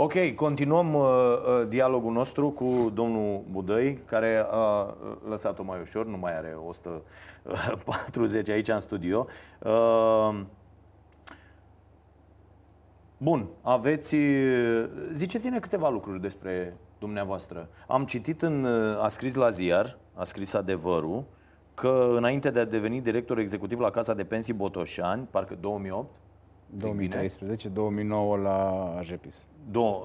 Ok, continuăm uh, uh, dialogul nostru cu domnul Budăi, care a lăsat-o mai ușor, nu mai are 140 aici în studio. Uh, bun, aveți... Ziceți-ne câteva lucruri despre dumneavoastră. Am citit în... a scris la ziar, a scris adevărul, că înainte de a deveni director executiv la Casa de Pensii Botoșani, parcă 2008, 2013, 2009 la AJPIS.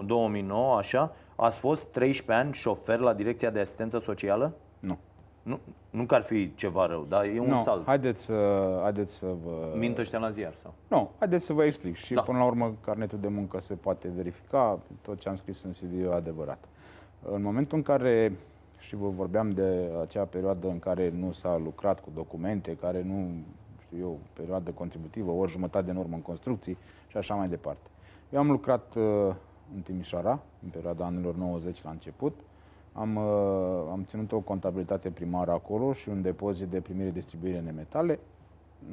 2009, așa, ați fost 13 ani șofer la Direcția de Asistență Socială? Nu. Nu, nu că ar fi ceva rău, dar e un nu, salt. Haideți să, haideți să vă... Mint ăștia la ziar sau? Nu, haideți să vă explic. Și da. până la urmă, carnetul de muncă se poate verifica, tot ce am scris în CV e adevărat. În momentul în care, și vă vorbeam de acea perioadă în care nu s-a lucrat cu documente, care nu, știu eu, perioadă contributivă, ori jumătate de normă în construcții și așa mai departe. Eu am lucrat uh, în Timișoara, în perioada anilor 90 la început. Am, uh, am ținut o contabilitate primară acolo și un depozit de primire distribuire nemetale.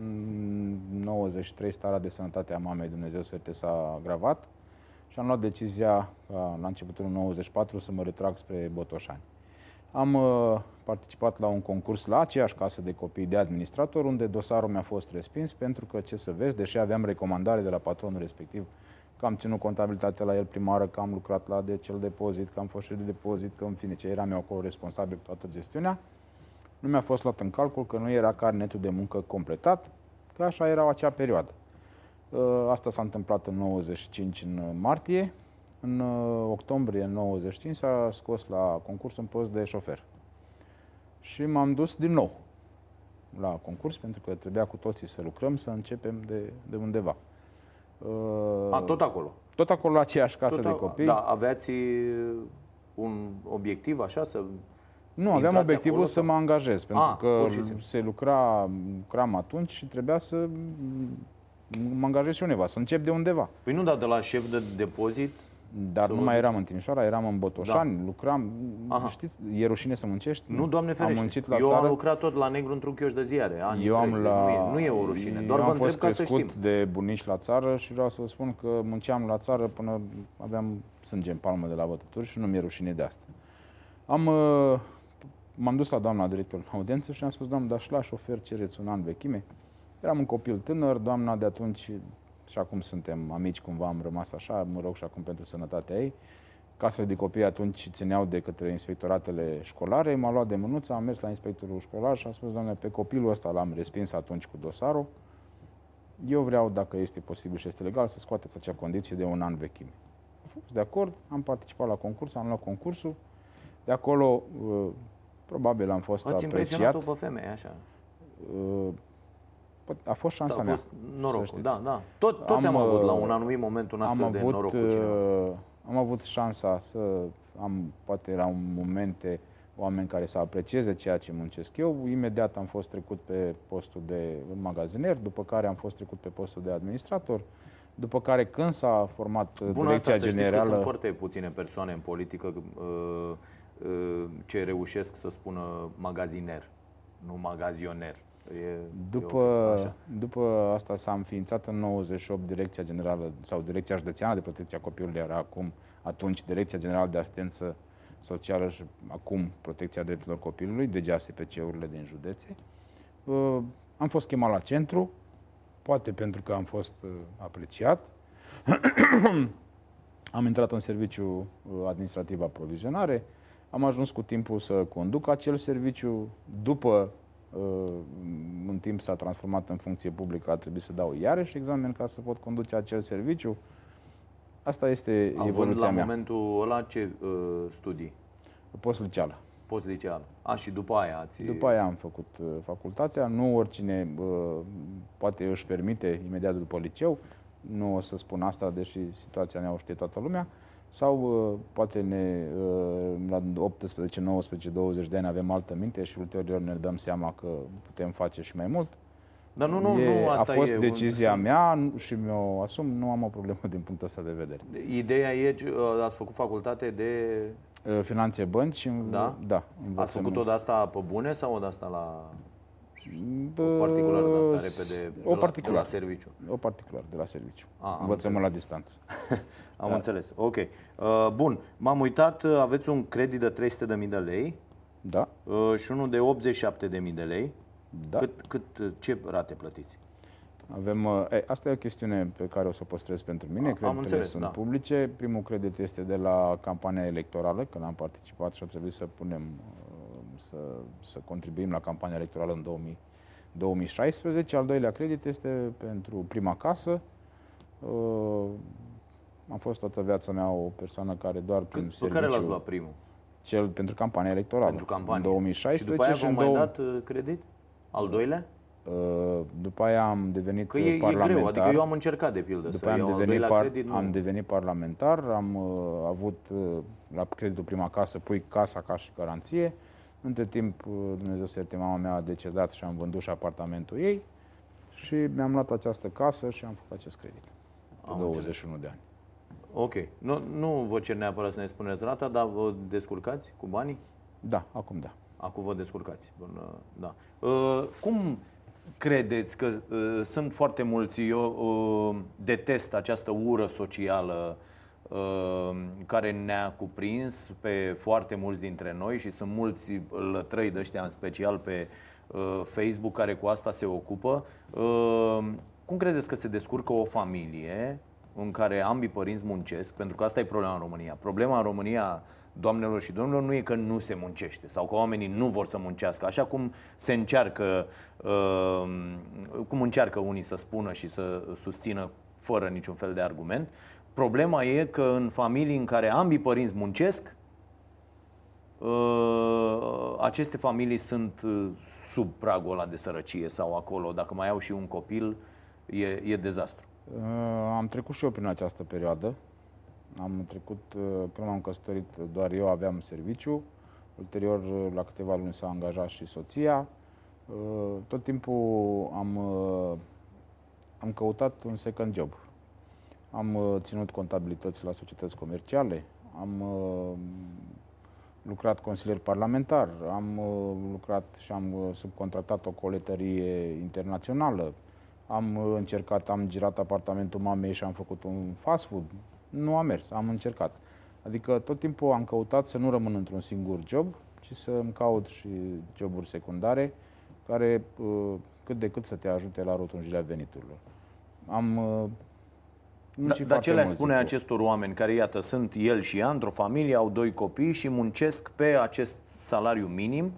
În 93 starea de sănătate a mamei Dumnezeu să s-a agravat și am luat decizia la începutul 94 să mă retrag spre Botoșani. Am uh, participat la un concurs la aceeași casă de copii de administrator, unde dosarul mi-a fost respins pentru că, ce să vezi, deși aveam recomandare de la patronul respectiv că am ținut contabilitatea la el primară, că am lucrat la de cel depozit, că am fost și de depozit, că în fine ce eram eu acolo responsabil cu toată gestiunea. Nu mi-a fost luat în calcul că nu era carnetul de muncă completat, că așa era acea perioadă. Ă, asta s-a întâmplat în 95 în martie. În ă, octombrie 95 s-a scos la concurs un post de șofer. Și m-am dus din nou la concurs pentru că trebuia cu toții să lucrăm, să începem de, de undeva. A, tot acolo? Tot acolo la aceeași casă tot de copii. Da, aveați un obiectiv așa să nu, aveam obiectivul acolo, să mă angajez, pentru A, că se lucra, lucram atunci și trebuia să mă angajez și undeva, să încep de undeva. Păi nu, dar de la șef de depozit dar nu mai eram în Timișoara, eram în Botoșani, da. lucram. Aha. Știți, e rușine să muncești? Nu, Doamne ferește. Am muncit la Eu țară. am lucrat tot la negru într-un chioș de ziare. Eu am la... nu, e, nu e o rușine, doar Eu vă am fost ca să știm. de bunici la țară și vreau să vă spun că munceam la țară până aveam sânge în palmă de la bătături și nu mi-e rușine de asta. Am, uh, m-am dus la doamna director la audiență și am spus, doamnă, dar și șla șofer cereți un an vechime? Eram un copil tânăr, doamna de atunci și acum suntem amici, cumva am rămas așa, mă rog și acum pentru sănătatea ei. Casele de copii atunci țineau de către inspectoratele școlare, m-a luat de mânuță, am mers la inspectorul școlar și am spus, doamne, pe copilul ăsta l-am respins atunci cu dosarul, eu vreau, dacă este posibil și este legal, să scoateți acea condiție de un an vechime. Am fost de acord, am participat la concurs, am luat concursul, de acolo uh, probabil am fost Ați apreciat. Ați impresionat-o pe femeie, așa? Uh, a fost șansa a mea. fost norocul, da, da. Tot, toți am, am avut la uh, un anumit moment un astfel am de avut, noroc cu uh, Am avut șansa să am, poate la un momente, oameni care să aprecieze ceea ce muncesc eu. Imediat am fost trecut pe postul de magaziner, după care am fost trecut pe postul de administrator, după care când s-a format Bun, direcția asta, generală... Să sunt foarte puține persoane în politică uh, ce reușesc să spună magaziner, nu magazioner. E, după, e după asta s-a înființat în 98 Direcția Generală sau Direcția Județeană de Protecție a Copilului, era acum, atunci Direcția Generală de Asistență Socială și acum Protecția Drepturilor Copilului, DGASPC-urile din județe. Uh, am fost chemat la centru, poate pentru că am fost uh, apreciat. am intrat în serviciu uh, administrativ aprovizionare, am ajuns cu timpul să conduc acel serviciu. După în timp s-a transformat în funcție publică, a trebuit să dau iarăși examen ca să pot conduce acel serviciu. Asta este Având evoluția la mea. momentul ăla ce uh, studii? Post liceală. Post liceală. A, și după aia ați... După aia am făcut uh, facultatea. Nu oricine uh, poate își permite imediat după liceu. Nu o să spun asta, deși situația ne o știe toată lumea. Uh, sau uh, poate ne, uh, la 18, 19, 20 de ani avem altă minte și ulterior ne dăm seama că putem face și mai mult. Dar nu, nu, e, nu, asta a fost e decizia un... mea și mi-o asum, nu am o problemă din punctul ăsta de vedere. Ideea e, uh, ați făcut facultate de... Uh, finanțe bănci. Da? Da. Ați făcut o de asta pe bune sau o de asta la... O particulară de asta repede o particulară. la serviciu. O particulară de la serviciu. A, am Învățăm la distanță. am da. înțeles. Ok. Uh, bun. M-am uitat, aveți un credit de 300.000 de lei Da, uh, și unul de 87.000 de lei. da. Cât, cât, ce rate plătiți? Avem, uh, e, asta e o chestiune pe care o să o păstrez pentru mine. Am Creditele înțeles, sunt da. publice. Primul credit este de la campania electorală, când am participat și a trebuit să punem, uh, să, să contribuim la campania electorală în 2000, 2016. Al doilea credit este pentru prima casă. Uh, Am fost toată viața mea o persoană care doar prin Cât, pe serviciu, care l-ați luat primul? cel pentru campania electorală. Pentru campanie. În 2016 și după aia v-au în mai două- dat uh, credit? Al doilea? Uh, După aia am devenit Că e, e parlamentar. greu, adică eu am încercat de pildă După să aia am iau al devenit, doilea par, credit. Nu. am devenit parlamentar, am uh, avut uh, la creditul prima casă, pui casa ca și garanție. Între timp, uh, Dumnezeu să ierte, mama mea a decedat și am vândut și apartamentul ei și mi-am luat această casă și am făcut acest credit. Pe Am 21 de ani. Ok. Nu, nu vă cer neapărat să ne spuneți rata, dar vă descurcați cu banii? Da, acum da. Acum vă descurcați. Bun, uh, da. Uh, cum credeți că uh, sunt foarte mulți, eu uh, detest această ură socială uh, care ne-a cuprins pe foarte mulți dintre noi și sunt mulți lătrăi de ăștia, în special pe uh, Facebook, care cu asta se ocupă. Uh, cum credeți că se descurcă o familie în care ambii părinți muncesc? Pentru că asta e problema în România. Problema în România doamnelor și domnilor, nu e că nu se muncește sau că oamenii nu vor să muncească, așa cum se încearcă, uh, cum încearcă unii să spună și să susțină fără niciun fel de argument. Problema e că în familii în care ambii părinți muncesc, uh, aceste familii sunt uh, sub pragul ăla de sărăcie sau acolo. Dacă mai au și un copil, e, e dezastru. Uh, Am trecut și eu prin această perioadă. Am trecut, uh, când m-am căsătorit, doar eu aveam serviciu. Ulterior, uh, la câteva luni s-a angajat și soția. Uh, Tot timpul am, uh, am căutat un second job. Am uh, ținut contabilități la societăți comerciale, am uh, lucrat consilier parlamentar, am uh, lucrat și am uh, subcontractat o coletărie internațională, am uh, încercat, am girat apartamentul mamei și am făcut un fast food. Nu a mers, am încercat. Adică tot timpul am căutat să nu rămân într-un singur job, ci să îmi caut și joburi secundare care uh, cât de cât să te ajute la rotunjirea veniturilor. Am uh, Da, muncit dar ce foarte le mult, spune zic eu. acestor oameni care, iată, sunt el și ea într-o familie, au doi copii și muncesc pe acest salariu minim,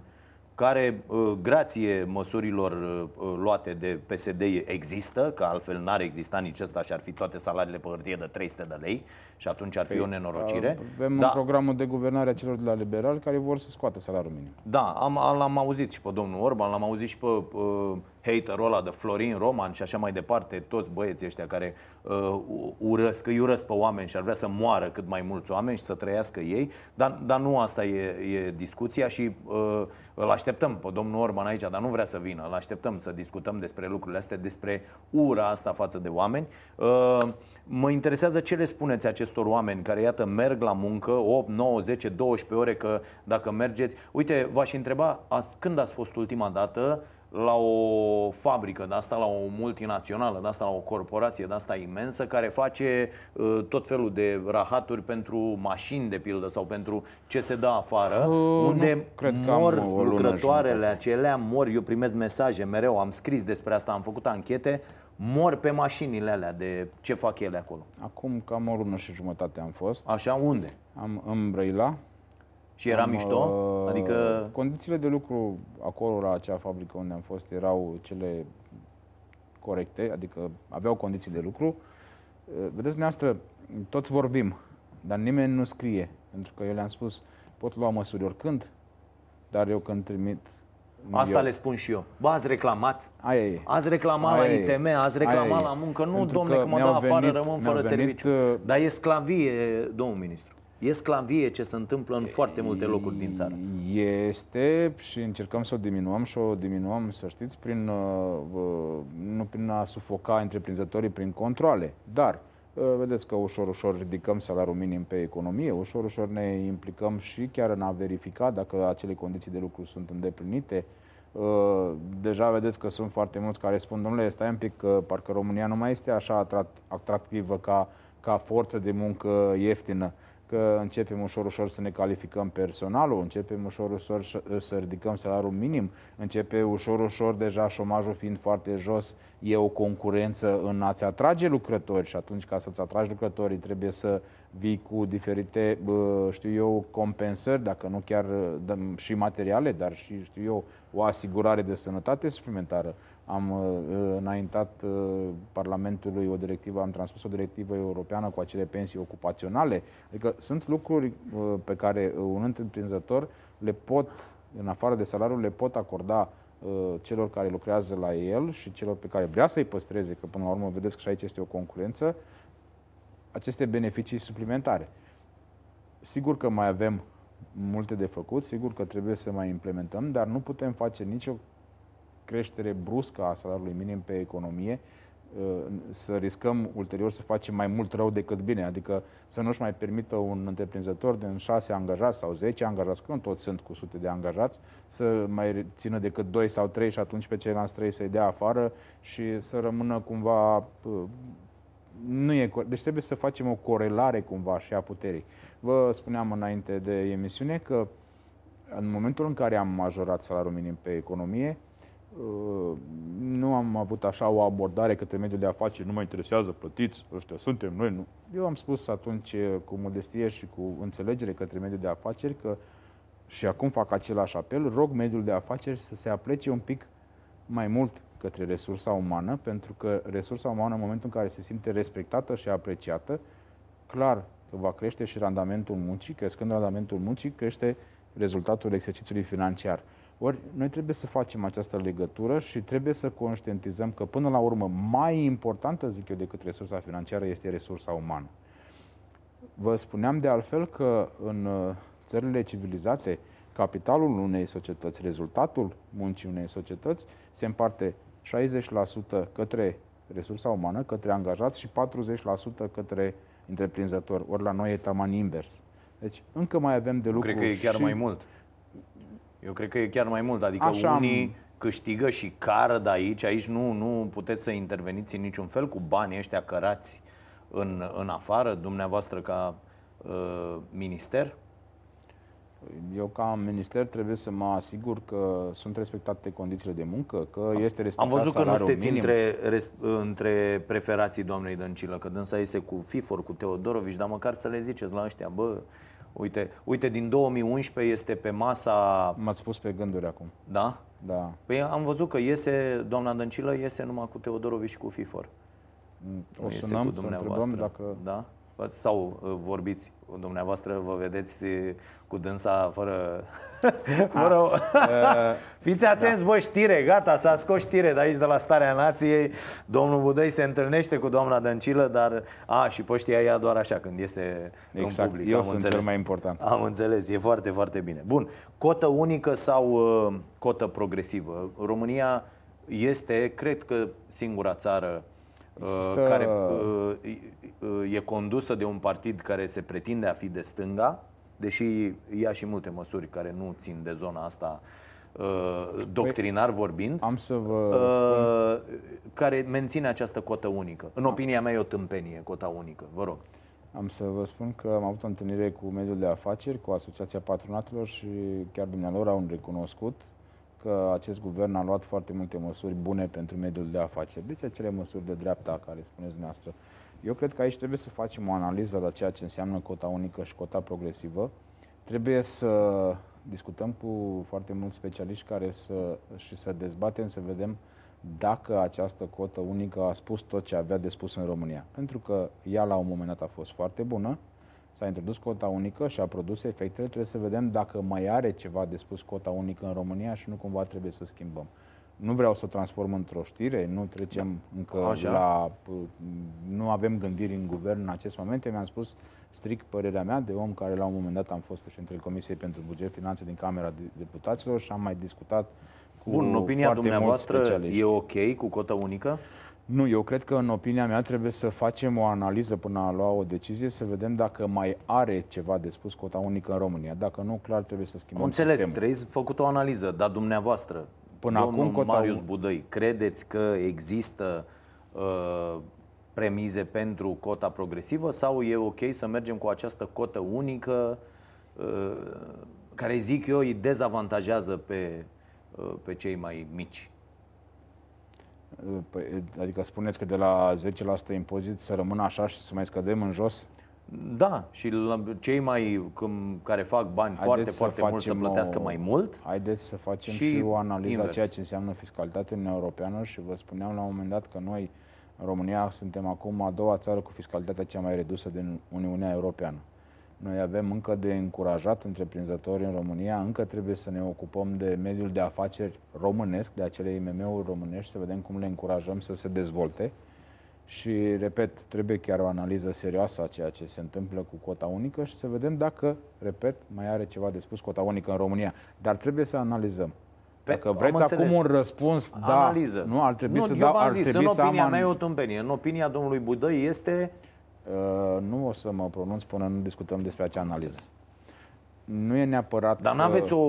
care, uh, grație măsurilor uh, luate de PSD, există, că altfel n-ar exista nici ăsta și ar fi toate salariile pe hârtie de 300 de lei și atunci ar fi o nenorocire. Avem Da. un programul de guvernare a celor de la liberali care vor să scoată salariul minim. Da, am, l-am auzit și pe domnul Orban, l-am auzit și pe uh, haterul ăla de Florin Roman și așa mai departe, toți băieții ăștia care uh, urăsc, îi urăsc pe oameni și ar vrea să moară cât mai mulți oameni și să trăiască ei, dar, dar nu asta e, e discuția și uh, îl așteptăm pe domnul Orban aici, dar nu vrea să vină, îl așteptăm să discutăm despre lucrurile astea, despre ura asta față de oameni. Uh, mă interesează ce le spuneți acestor oameni care, iată, merg la muncă 8, 9, 10, 12 ore, că dacă mergeți... Uite, v-aș întreba, azi, când ați fost ultima dată la o fabrică de asta, la o multinațională de asta, la o corporație de asta imensă, care face uh, tot felul de rahaturi pentru mașini, de pildă, sau pentru ce se dă afară, Uh, unde nu, cred că am mor o lună lucrătoarele jumătate. acelea, mor, eu primesc mesaje mereu, am scris despre asta, am făcut anchete, mor pe mașinile alea de ce fac ele acolo. Acum cam o lună și jumătate am fost. Așa, unde? Am în Brăila. Și era Am, mișto? uh, Adică, Condițiile de lucru acolo, la acea fabrică unde am fost, erau cele corecte, adică aveau condiții de lucru. Uh, Vedeți, dumneavoastră, toți vorbim, dar nimeni nu scrie. Pentru că eu le-am spus, pot lua măsuri oricând, dar eu când trimit... asta eu, le spun și eu. Bă, ați reclamat? Aia e. Ați reclamat Aia la e. ITM, ați Aia reclamat e. la muncă. Nu, Pentru domne, că că mă dă mi-au afară, venit- rămân mi-au fără venit, serviciu. uh, Dar e sclavie, domnul ministru. E sclavie ce se întâmplă în foarte multe locuri din țară. Este și încercăm să o diminuăm și o diminuăm, să știți, prin, uh, uh, nu prin a sufoca întreprinzătorii prin controle, dar uh, vedeți că ușor, ușor ridicăm salariul minim pe economie, ușor, ușor ne implicăm și chiar în a verifica dacă acele condiții de lucru sunt îndeplinite. Uh, deja vedeți că sunt foarte mulți care spun, domnule, stai un pic, că parcă România nu mai este așa atractivă ca, ca forță de muncă ieftină că începem ușor, ușor să ne calificăm personalul, începem ușor, ușor să ridicăm salariul minim, începe ușor, ușor, deja șomajul fiind foarte jos, e o concurență în a-ți atrage lucrători și atunci ca să-ți atragi lucrătorii trebuie să vii cu diferite, știu eu, compensări, dacă nu chiar și materiale, dar și, știu eu, o asigurare de sănătate suplimentară. Am uh, înaintat uh, Parlamentului o directivă, am transpus o directivă europeană cu acele pensii ocupaționale. Adică sunt lucruri uh, pe care un întreprinzător le pot, în afară de salariul, le pot acorda celor care lucrează la el și celor pe care vrea să-i păstreze, că până la urmă vedeți că și aici este o concurență, aceste beneficii suplimentare. Sigur că mai avem multe de făcut, sigur că trebuie să mai implementăm, dar nu putem face nicio creștere bruscă a salariului minim pe economie, uh, să riscăm ulterior să facem mai mult rău decât bine, adică să nu-și mai permită un întreprinzător din 6 angajați sau 10 angajați, că nu toți sunt cu sute de angajați, să mai țină decât 2 sau 3 și atunci pe ceilalți 3 să-i dea afară și să rămână cumva uh, nu e, deci trebuie să facem o corelare cumva și a puterii. Vă spuneam înainte de emisiune că în momentul în care am majorat salariul minim pe economie, uh, nu am avut așa o abordare către mediul de afaceri, nu mă interesează, plătiți, ăștia suntem noi. Nu. Eu am spus atunci cu modestie și cu înțelegere către mediul de afaceri că și acum fac același apel, rog mediul de afaceri să se aplece un pic mai mult către resursa umană, pentru că resursa umană, în momentul în care se simte respectată și apreciată, clar că va crește și randamentul muncii, crescând randamentul muncii, crește rezultatul exercițiului financiar. Ori noi trebuie să facem această legătură și trebuie să conștientizăm că până la urmă mai importantă, zic eu, decât resursa financiară este resursa umană. Vă spuneam de altfel că în uh, țările civilizate, capitalul unei societăți, rezultatul muncii unei societăți se împarte 60% către resursa umană, către angajați și 40% către întreprinzători. Ori la noi e taman invers. Deci încă mai avem de lucru. Cred că e chiar și... mai mult. Eu cred că e chiar mai mult. Adică Așa unii am... câștigă și cară de aici. Aici nu, nu puteți să interveniți în niciun fel cu banii ăștia cărați în, în afară, dumneavoastră ca uh, minister. Eu, ca minister, trebuie să mă asigur că sunt respectate condițiile de muncă, că este respectat Am văzut că nu sunteți minim. între, între preferații doamnei Dăncilă, că dânsa iese cu FIFOR, cu Teodorovici, dar măcar să le ziceți la ăștia, bă, uite, uite din 2011 este pe masa... M-ați spus pe gânduri acum. Da? Da. Păi am văzut că iese, doamna Dăncilă iese numai cu Teodorovici și cu FIFOR. O sunăm să întrebăm dacă... Da? Sau uh, vorbiți dumneavoastră, vă vedeți uh, cu dânsa fără... fără uh, Fiți atenți, da. bă, știre, gata, s-a scos știre de aici, de la Starea Nației. Domnul Budăi se întâlnește cu doamna Dăncilă, dar... A, și pe știa ea doar așa, când iese exact. în public. Eu Am sunt înțeles. cel mai important. Am înțeles, e foarte, foarte bine. Bun, cotă unică sau uh, cotă progresivă? România este, cred că, singura țară Există... care uh, e condusă de un partid care se pretinde a fi de stânga, deși ia și multe măsuri care nu țin de zona asta uh, doctrinar vorbind, am să vă spun... care menține această cotă unică. În opinia mea e o tâmpenie, cota unică. Vă rog. Am să vă spun că am avut o întâlnire cu mediul de afaceri, cu Asociația Patronatelor și chiar dumnealor au recunoscut că acest guvern a luat foarte multe măsuri bune pentru mediul de afaceri. Deci acele măsuri de dreapta care spuneți dumneavoastră. Eu cred că aici trebuie să facem o analiză la ceea ce înseamnă cota unică și cota progresivă. Trebuie să discutăm cu foarte mulți specialiști care să, și să dezbatem, să vedem dacă această cotă unică a spus tot ce avea de spus în România. Pentru că ea la un moment dat a fost foarte bună, s-a introdus cota unică și a produs efectele, trebuie să vedem dacă mai are ceva de spus cota unică în România și nu cumva trebuie să schimbăm. Nu vreau să o transform într-o știre, nu trecem da. încă Așa. la... Nu avem gândiri în guvern în acest moment. Eu mi-am spus strict părerea mea de om care la un moment dat am fost președintele Comisiei pentru Buget Finanțe din Camera Deputaților și am mai discutat cu Bun, în opinia dumneavoastră e ok cu cota unică? Nu, eu cred că în opinia mea trebuie să facem o analiză până a lua o decizie, să vedem dacă mai are ceva de spus cota unică în România. Dacă nu, clar trebuie să schimbăm Înțeles, sistemul. trebuie făcut o analiză, dar dumneavoastră Până Domnul acum, cota Marius Budăi, credeți că există uh, premize pentru cota progresivă sau e ok să mergem cu această cotă unică uh, care, zic eu, îi dezavantajează pe, uh, pe cei mai mici? Păi, adică spuneți că de la 10% impozit să rămână așa și să mai scădem în jos? Da, și la cei mai cum, care fac bani Haideți foarte, să foarte mult să facem plătească o- mai mult. Haideți să facem Și și, o analiză invers. a ceea ce înseamnă fiscalitatea în Uniunea Europeană și vă spuneam la un moment dat că noi, în România, suntem acum a doua țară cu fiscalitatea cea mai redusă din Uniunea Europeană. Noi avem încă de încurajat întreprinzători în România, încă trebuie să ne ocupăm de mediul de afaceri românesc, de acele IMM-uri românești, să vedem cum le încurajăm să se dezvolte. Și, repet, trebuie chiar o analiză serioasă a ceea ce se întâmplă cu cota unică și să vedem dacă, repet, mai are ceva de spus cota unică în România. Dar trebuie să analizăm. Pe- Dacă am vreți acum înțeles. un răspuns, da, Analiză. nu, ar trebui nu, să eu dau, v-am ar zis, trebui în să am opinia an- mea e o tâmpenie. În opinia domnului Budăi este Uh, nu o să mă pronunț până nu discutăm despre acea analiză. Nu e neapărat Dar că- nu aveți o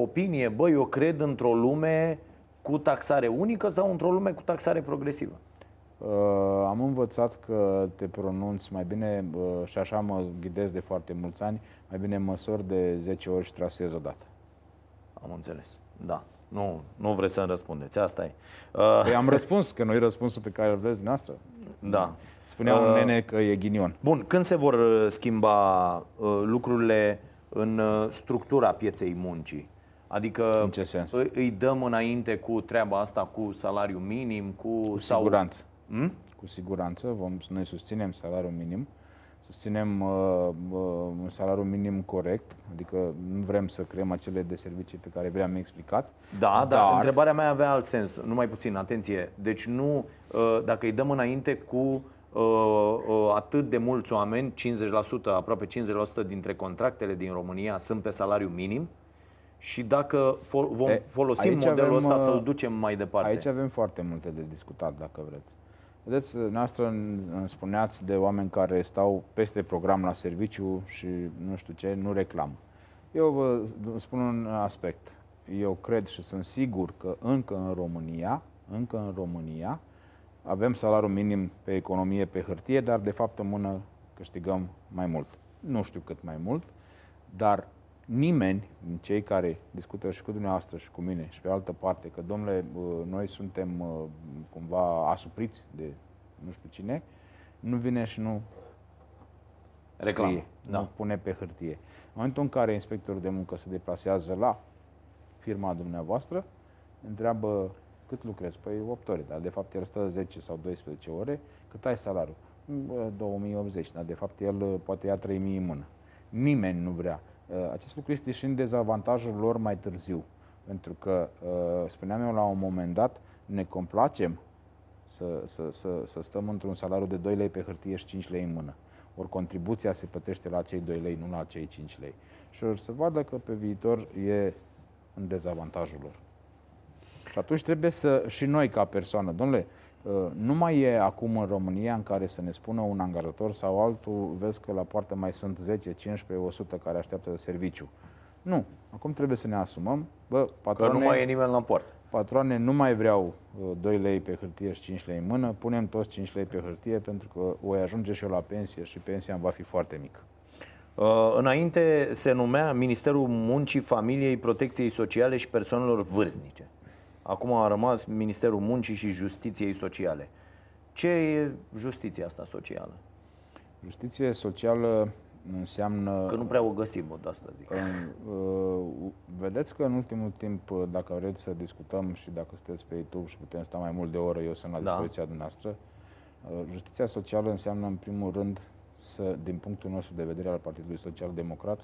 opinie, bă, eu cred într-o lume cu taxare unică sau într-o lume cu taxare progresivă? Uh, am învățat că te pronunți mai bine uh, și așa mă ghidez de foarte mulți ani, mai bine măsori de 10 ori și trasezi odată. Am înțeles. Da. Nu, nu vreți să-mi răspundeți. Asta e. Uh, Păi am răspuns, că nu e răspunsul pe care îl vreți dumneavoastră. da. Spunea un Uh, nene că e ghinion. Bun, când se vor uh, schimba uh, lucrurile în uh, structura pieței muncii? Adică În ce sens? Îi, îi dăm înainte cu treaba asta cu salariu minim, cu, Cu sau siguranță. Hmm? Cu siguranță. Vom, noi susținem salariul minim. Susținem uh, uh, un salariu minim corect, adică nu vrem să creăm acele de servicii pe care vi-am explicat. Da, dar întrebarea mea avea alt sens, numai puțin, atenție. Deci nu, uh, dacă îi dăm înainte cu uh, uh, atât de mulți oameni, 50%, aproape 50% dintre contractele din România sunt pe salariu minim și dacă fol- vom E, folosi aici modelul avem, ăsta uh, să-l ducem mai departe. Aici avem foarte multe de discutat, dacă vreți. Vedeți, noastră îmi spuneați de oameni care stau peste program la serviciu și nu știu ce, nu reclamă. Eu vă spun un aspect. Eu cred și sunt sigur că încă în România, încă în România, avem salariul minim pe economie, pe hârtie, dar de fapt în mână câștigăm mai mult. Nu știu cât mai mult, dar nimeni din cei care discută și cu dumneavoastră și cu mine și pe altă parte că, domnule, uh, noi suntem uh, cumva asupriți de nu știu cine, nu vine și nu Reclamă. scrie, Da. nu pune pe hârtie. În momentul în care inspectorul de muncă se deplasează la firma dumneavoastră, întreabă cât lucrezi? Păi 8 ore, dar de fapt el stă 10 sau 12 ore, cât ai salariu? Bă, 2080, dar de fapt el uh, poate ia 3000 în mână. Nimeni nu vrea. Uh, Acest lucru este și în dezavantajul lor mai târziu. Pentru că, uh, spuneam eu la un moment dat, ne complacem să, să, să, să stăm într-un salariu de 2 lei pe hârtie și 5 lei în mână. Ori contribuția se plătește la cei 2 lei, nu la cei 5 lei. Și or să vadă că pe viitor e în dezavantajul lor. Și atunci trebuie să, și noi ca persoană, domnule, uh, nu mai e acum în România în care să ne spună un angajator sau altul, vezi că la poartă mai sunt 10, 15, 100 care așteaptă serviciu. Nu. Acum trebuie să ne asumăm, bă, Că patroane, nu mai e nimeni la poartă. patroane nu mai vreau uh, 2 lei pe hârtie și 5 lei în mână, punem toți 5 lei pe hârtie pentru că voi ajunge și eu la pensie și pensia îmi va fi foarte mică. Uh, înainte se numea Ministerul Muncii, Familiei, Protecției Sociale și Persoanelor Vârstnice. Acum a rămas Ministerul Muncii și Justiției Sociale. Ce e justiția asta socială? Justiție socială înseamnă... Că nu prea o găsim, de asta zic. În, uh, vedeți că în ultimul timp, uh, dacă vreți să discutăm și dacă sunteți pe YouTube și putem sta mai mult de o oră, eu sunt la Da. dispoziția dumneavoastră. Uh, Justiția socială înseamnă, în primul rând, să, din punctul nostru de vedere al Partidului Social Democrat,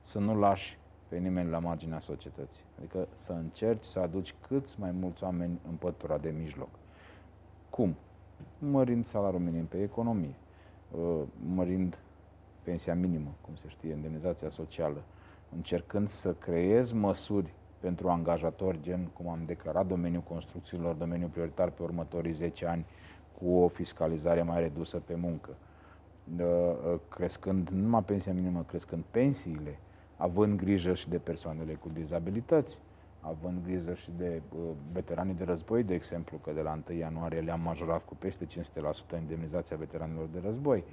să nu lași pe nimeni la marginea societății. Adică să încerci să aduci cât mai mulți oameni în pătura de mijloc. Cum? Mărind salariul minim pe economie, uh, mărind pensia minimă, cum se știe, indemnizația socială, încercând să creez măsuri pentru angajatori, gen cum am declarat domeniul construcțiilor, domeniul prioritar pe următorii 10 ani, cu o fiscalizare mai redusă pe muncă, Uh, uh, crescând nu numai pensia minimă, crescând pensiile, având grijă și de persoanele cu dizabilități, având grijă și de uh, veteranii de război, de exemplu, că de la 1 ianuarie le-am majorat cu peste 500% indemnizația veteranilor de război.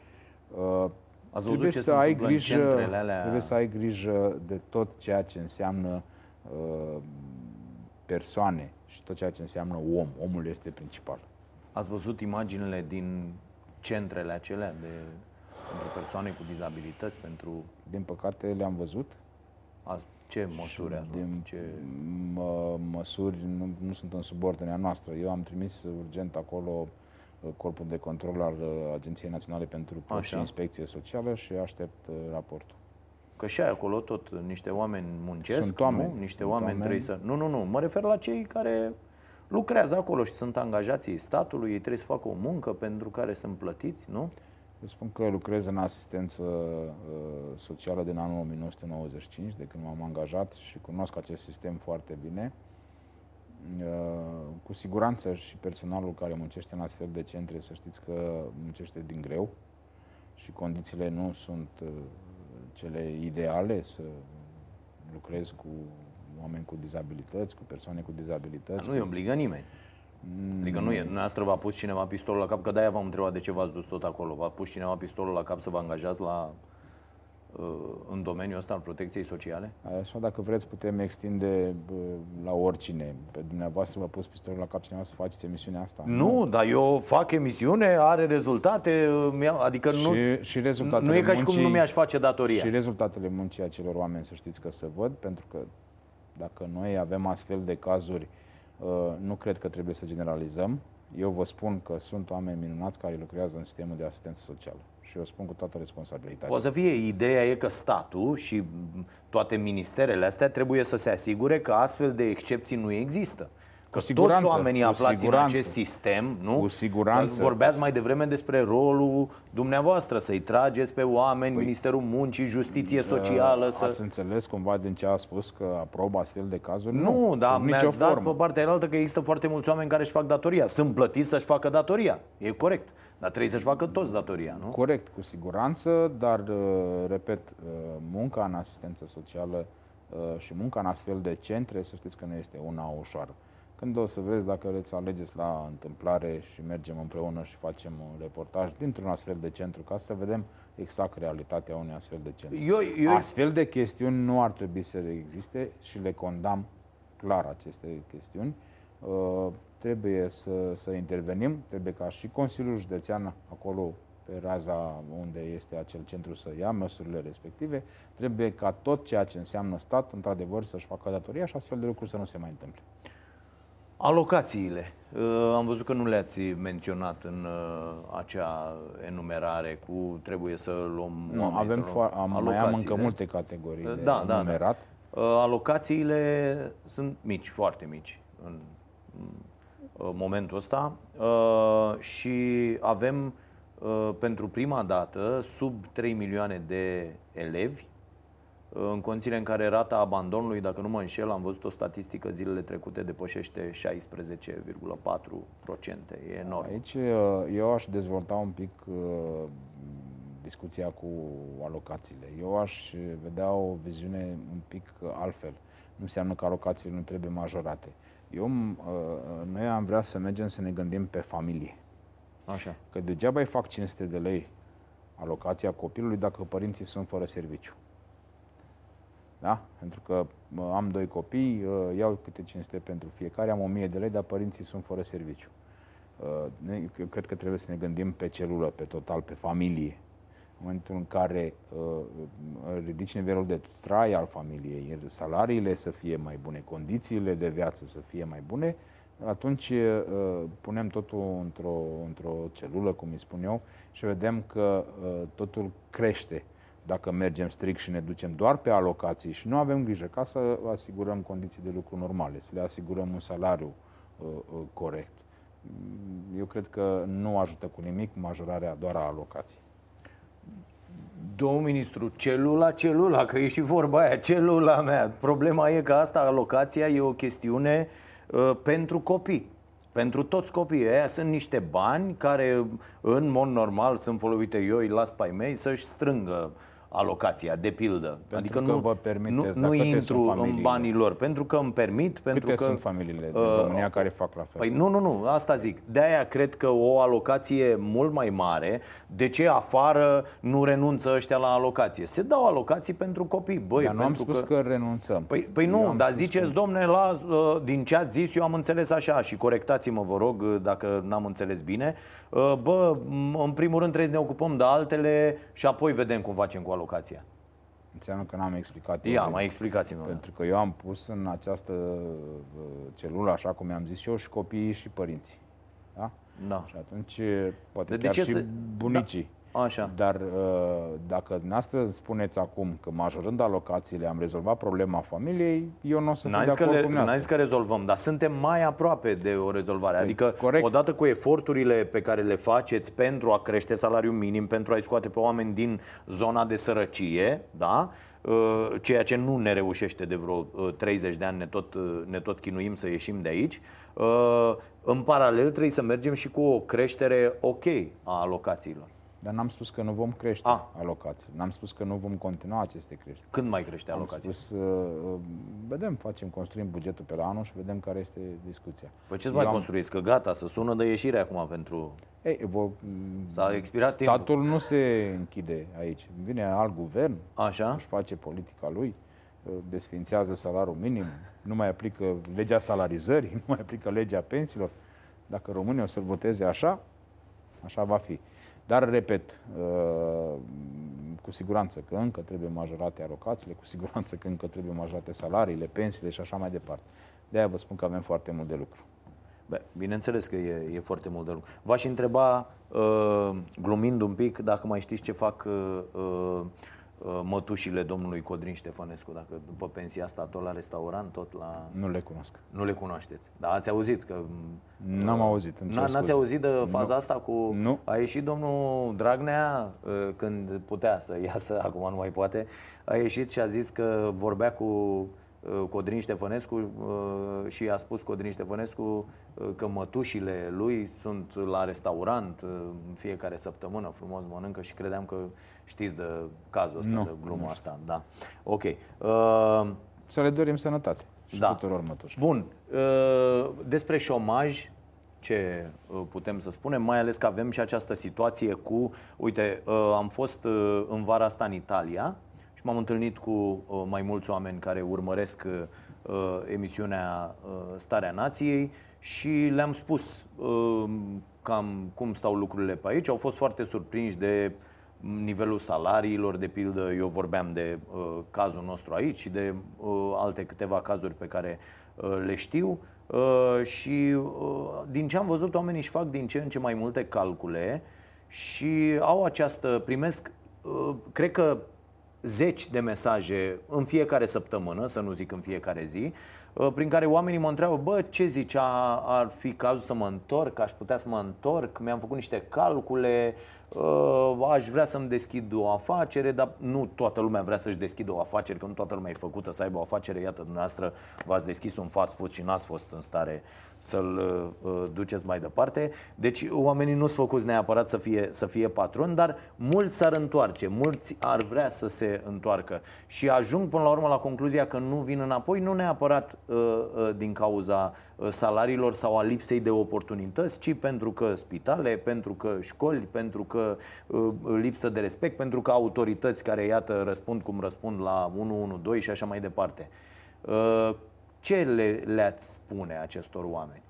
Uh, Ați trebuie ce să ai grijă, alea... trebuie să ai grijă de tot ceea ce înseamnă uh, persoane și tot ceea ce înseamnă om. Omul este principal. Ați văzut imaginile din centrele acelea de, pentru persoane cu dizabilități? Pentru... Din păcate le-am văzut. Ați, ce măsuri ați din ce... Mă, măsuri nu, nu sunt în subordinea noastră. Eu am trimis urgent acolo uh, corpul de control al uh, Agenției Naționale pentru Plăți și Inspecție Socială și aștept uh, raportul. Că și acolo tot niște oameni muncesc, sunt oameni, nu? Niște sunt oameni, oameni trebuie să... Nu, nu, nu, mă refer la cei care lucrează acolo și sunt angajații statului, ei trebuie să facă o muncă pentru care sunt plătiți, nu? Eu spun că lucrez în asistență uh, socială din anul 1995, de când m-am angajat și cunosc acest sistem foarte bine. Uh, cu siguranță și personalul care muncește în astfel de centre, să știți că muncește din greu și condițiile nu sunt uh, cele ideale să lucrez cu oameni cu dizabilități, cu persoane cu dizabilități. Dar nu îi obligă nimeni. Mm. Adică nu e, dumneavoastră v-a pus cineva pistolul la cap, că de-aia v-am întrebat de ce v-ați dus tot acolo. V-a pus cineva pistolul la cap să vă angajați la, uh, în domeniul ăsta al protecției sociale? Așa, dacă vreți, putem extinde la oricine. Pe dumneavoastră v-a pus pistolul la cap cineva să faceți emisiunea asta? Nu, dar eu fac emisiune, are rezultate, adică nu, și, și rezultatele nu e ca și cum nu mi-aș face datoria. Și rezultatele muncii acelor oameni, să știți că se văd, pentru că dacă noi avem astfel de cazuri, uh, nu cred că trebuie să generalizăm. Eu vă spun că sunt oameni minunați care lucrează în sistemul de asistență socială. Și eu spun cu toată responsabilitatea. Poate să fie, ideea e că statul și toate ministerele astea trebuie să se asigure că astfel de excepții nu există. Că cu siguranță, toți oamenii aflați siguranță, în acest sistem, nu? Cu siguranță. Vorbeați mai devreme despre rolul dumneavoastră, să-i trageți pe oameni, păi, Ministerul Muncii, Justiție Socială. Să... Ați înțeles cumva din ce a spus că aprobă astfel de cazuri? Nu, nu dar mi-ați dat pe partea altă că există foarte mulți oameni care își fac datoria. Sunt plătiți să-și facă datoria. E corect. Dar trebuie să-și facă toți datoria, nu? Corect, cu siguranță, dar, uh, repet, uh, munca în asistență socială uh, și munca în astfel de centre, să știți că nu este una ușoară. Când o să vezi dacă vreți să alegeți la întâmplare și mergem împreună și facem un reportaj dintr-un astfel de centru ca să vedem exact realitatea unui astfel de centru. Eu, eu... Astfel de chestiuni nu ar trebui să existe și le condam clar aceste chestiuni. Uh, trebuie să, să intervenim, trebuie ca și Consiliul Județean acolo pe raza unde este acel centru să ia măsurile respective, trebuie ca tot ceea ce înseamnă stat, într-adevăr, să-și facă datoria și astfel de lucruri să nu se mai întâmple. Alocațiile. Uh, am văzut că nu le-ați menționat în uh, acea enumerare cu trebuie să luăm nu, oameni, avem să luăm am, mai am încă multe categorii uh, de da, enumerat. Da, da. Alocațiile sunt mici, foarte mici în momentul ăsta și avem pentru prima dată sub 3 milioane de elevi în condițiile în care rata abandonului, dacă nu mă înșel, am văzut o statistică zilele trecute, depășește 16,4%. E enorm. Aici uh, eu aș dezvolta un pic uh, discuția cu alocațiile. Eu aș vedea o viziune un pic altfel. Nu înseamnă că alocațiile nu trebuie majorate. Eu, uh, noi am vrea să mergem să ne gândim pe familie. Așa. Că degeaba îi fac 500 de lei alocația copilului dacă părinții sunt fără serviciu. Da? Pentru că am doi copii, uh, iau câte 500 pentru fiecare, am 1000 de lei, dar părinții sunt fără serviciu. Uh, eu cred că trebuie să ne gândim pe celulă, pe total, pe familie. În momentul în care uh, ridici nivelul de trai al familiei, salariile să fie mai bune, condițiile de viață să fie mai bune, atunci punem totul într-o, într-o celulă, cum îi spun eu, și vedem că totul crește dacă mergem strict și ne ducem doar pe alocații și nu avem grijă ca să asigurăm condiții de lucru normale, să le asigurăm un salariu uh, uh, corect. Mm, eu cred că nu ajută cu nimic majorarea doar a alocației. Domnul ministru, celula, celula, că e și vorba aia, celula mea. Problema e că asta, alocația, e o chestiune uh, pentru copii. Pentru toți copiii ăia sunt niște bani care în mod normal sunt folosite, eu îi las pe ai mei să-și strângă alocația, de pildă. Pentru adică că nu, vă permiteți, nu, dar nu câte intru sunt în familiile? banii lor, pentru că îmi permit, pentru Câte că... sunt familiile din uh, România care fac la fel? Păi nu, nu, nu, asta zic. De-aia cred că o alocație mult mai mare, de ce afară nu renunță ăștia la alocație? Se dau alocații pentru copii, băi, Dar nu am pentru spus că, renunțăm. Păi, păi Eu nu, am dar spus ziceți, domne, la, uh, din ce ați zis, eu am înțeles așa și corectați-mă, vă rog, uh, dacă n-am înțeles bine. Uh, Bă, m- în primul rând trebuie să ne ocupăm de altele și apoi vedem cum facem cu alocația. Înseamnă că n-am explicat. Ia, eu. mai explicați-mi. Pentru că eu am pus în această uh, celulă, așa cum i-am zis eu, și copiii și părinții. Da? Da. Și atunci, poate De- de chiar ce și să- bunicii. Așa. Dar uh, dacă dumneavoastră spuneți acum că majorând alocațiile am rezolvat problema familiei, eu nu o să fiu N-ați de zis, că acord le, cu n-ați zis dumneavoastră. că rezolvăm, dar suntem mai aproape de o rezolvare. Adică, corect. odată cu eforturile pe care le faceți pentru a crește salariul minim, pentru a-i scoate pe oameni din zona de sărăcie, da? Uh, ceea ce nu ne reușește de vreo uh, 30 de ani, ne tot, uh, ne tot chinuim să ieșim de aici. Uh, În paralel trebuie să mergem și cu o creștere ok a alocațiilor. Dar n-am spus că nu vom crește Ah. alocații. N-am spus că nu vom continua aceste creșteri. Când mai crește Am alocația? spus, uh, uh, vedem, facem, construim bugetul pe la anul și vedem care este discuția. Păi ce Eu mai am- construiți? Că gata, să sună de ieșire acum pentru... Ei, vă, S-a expirat timpul. statul nu se închide aici. Vine alt guvern, Așa? își face politica lui, uh, desfințează salariul minim, nu mai aplică legea salarizării, nu mai aplică legea pensiilor. Dacă românii o să-l voteze așa, așa va fi. Dar, repet, uh, cu siguranță că încă trebuie majorate alocațiile, cu siguranță că încă trebuie majorate salariile, pensiile și așa mai departe. De-aia vă spun că avem foarte mult de lucru. Bă, bineînțeles că e, e foarte mult de lucru. V-aș întreba, uh, glumind un pic, dacă mai știți ce fac uh, uh, uh, mătușile domnului Codrin Ștefănescu, dacă după pensia asta tot la restaurant, tot la... Nu le cunosc. Nu le cunoașteți. Dar ați auzit că... N-am auzit, îmi cer N- N-ați scuze. auzit de faza Nu. asta cu... Nu. A ieșit domnul Dragnea uh, când putea să iasă, acum nu mai poate, a ieșit și a zis că vorbea cu uh, Codrin Ștefănescu uh, și a spus Codrin Ștefănescu uh, că mătușile lui sunt la restaurant uh, în fiecare săptămână, frumos mănâncă și credeam că știți de cazul ăsta, Nu, de gluma asta. Da. Ok. Uh, Să le dorim sănătate și Da. tuturor mătuși. Bun. Uh, Despre șomaj, ce uh, putem să spunem, mai ales că avem și această situație cu, uite, uh, am fost uh, în vara asta în Italia și m-am întâlnit cu uh, mai mulți oameni care urmăresc uh, emisiunea uh, Starea Nației și le-am spus uh, cam cum stau lucrurile pe aici. Au fost foarte surprinși de nivelul salariilor, de pildă, eu vorbeam de uh, cazul nostru aici și de uh, alte câteva cazuri pe care uh, le știu uh, și uh, din ce am văzut oamenii își fac din ce în ce mai multe calcule și au această, primesc, uh, cred că zeci de mesaje în fiecare săptămână, să nu zic în fiecare zi, uh, prin care oamenii mă întreabă, bă, ce zici, a- ar fi cazul să mă întorc, aș putea să mă întorc, mi-am făcut niște calcule, uh, aș vrea să-mi deschid o afacere, dar nu toată lumea vrea să-și deschidă o afacere, că nu toată lumea e făcută să aibă o afacere. Iată, dumneavoastră v-ați deschis un fast food și n-ați fost în stare să-l uh, uh, duceți mai departe. Deci oamenii nu sunt făcuți neapărat să fie, să fie patron, dar mulți s-ar întoarce, mulți ar vrea să se întoarcă și ajung până la urmă la concluzia că nu vin înapoi, nu neapărat uh, uh, din cauza uh, salariilor sau a lipsei de oportunități, ci pentru că spitale, pentru că școli, pentru că uh, lipsă de respect, pentru că autorități care, iată, răspund cum răspund la 112 și așa mai departe. Uh, ce le, le-ați spune acestor oameni?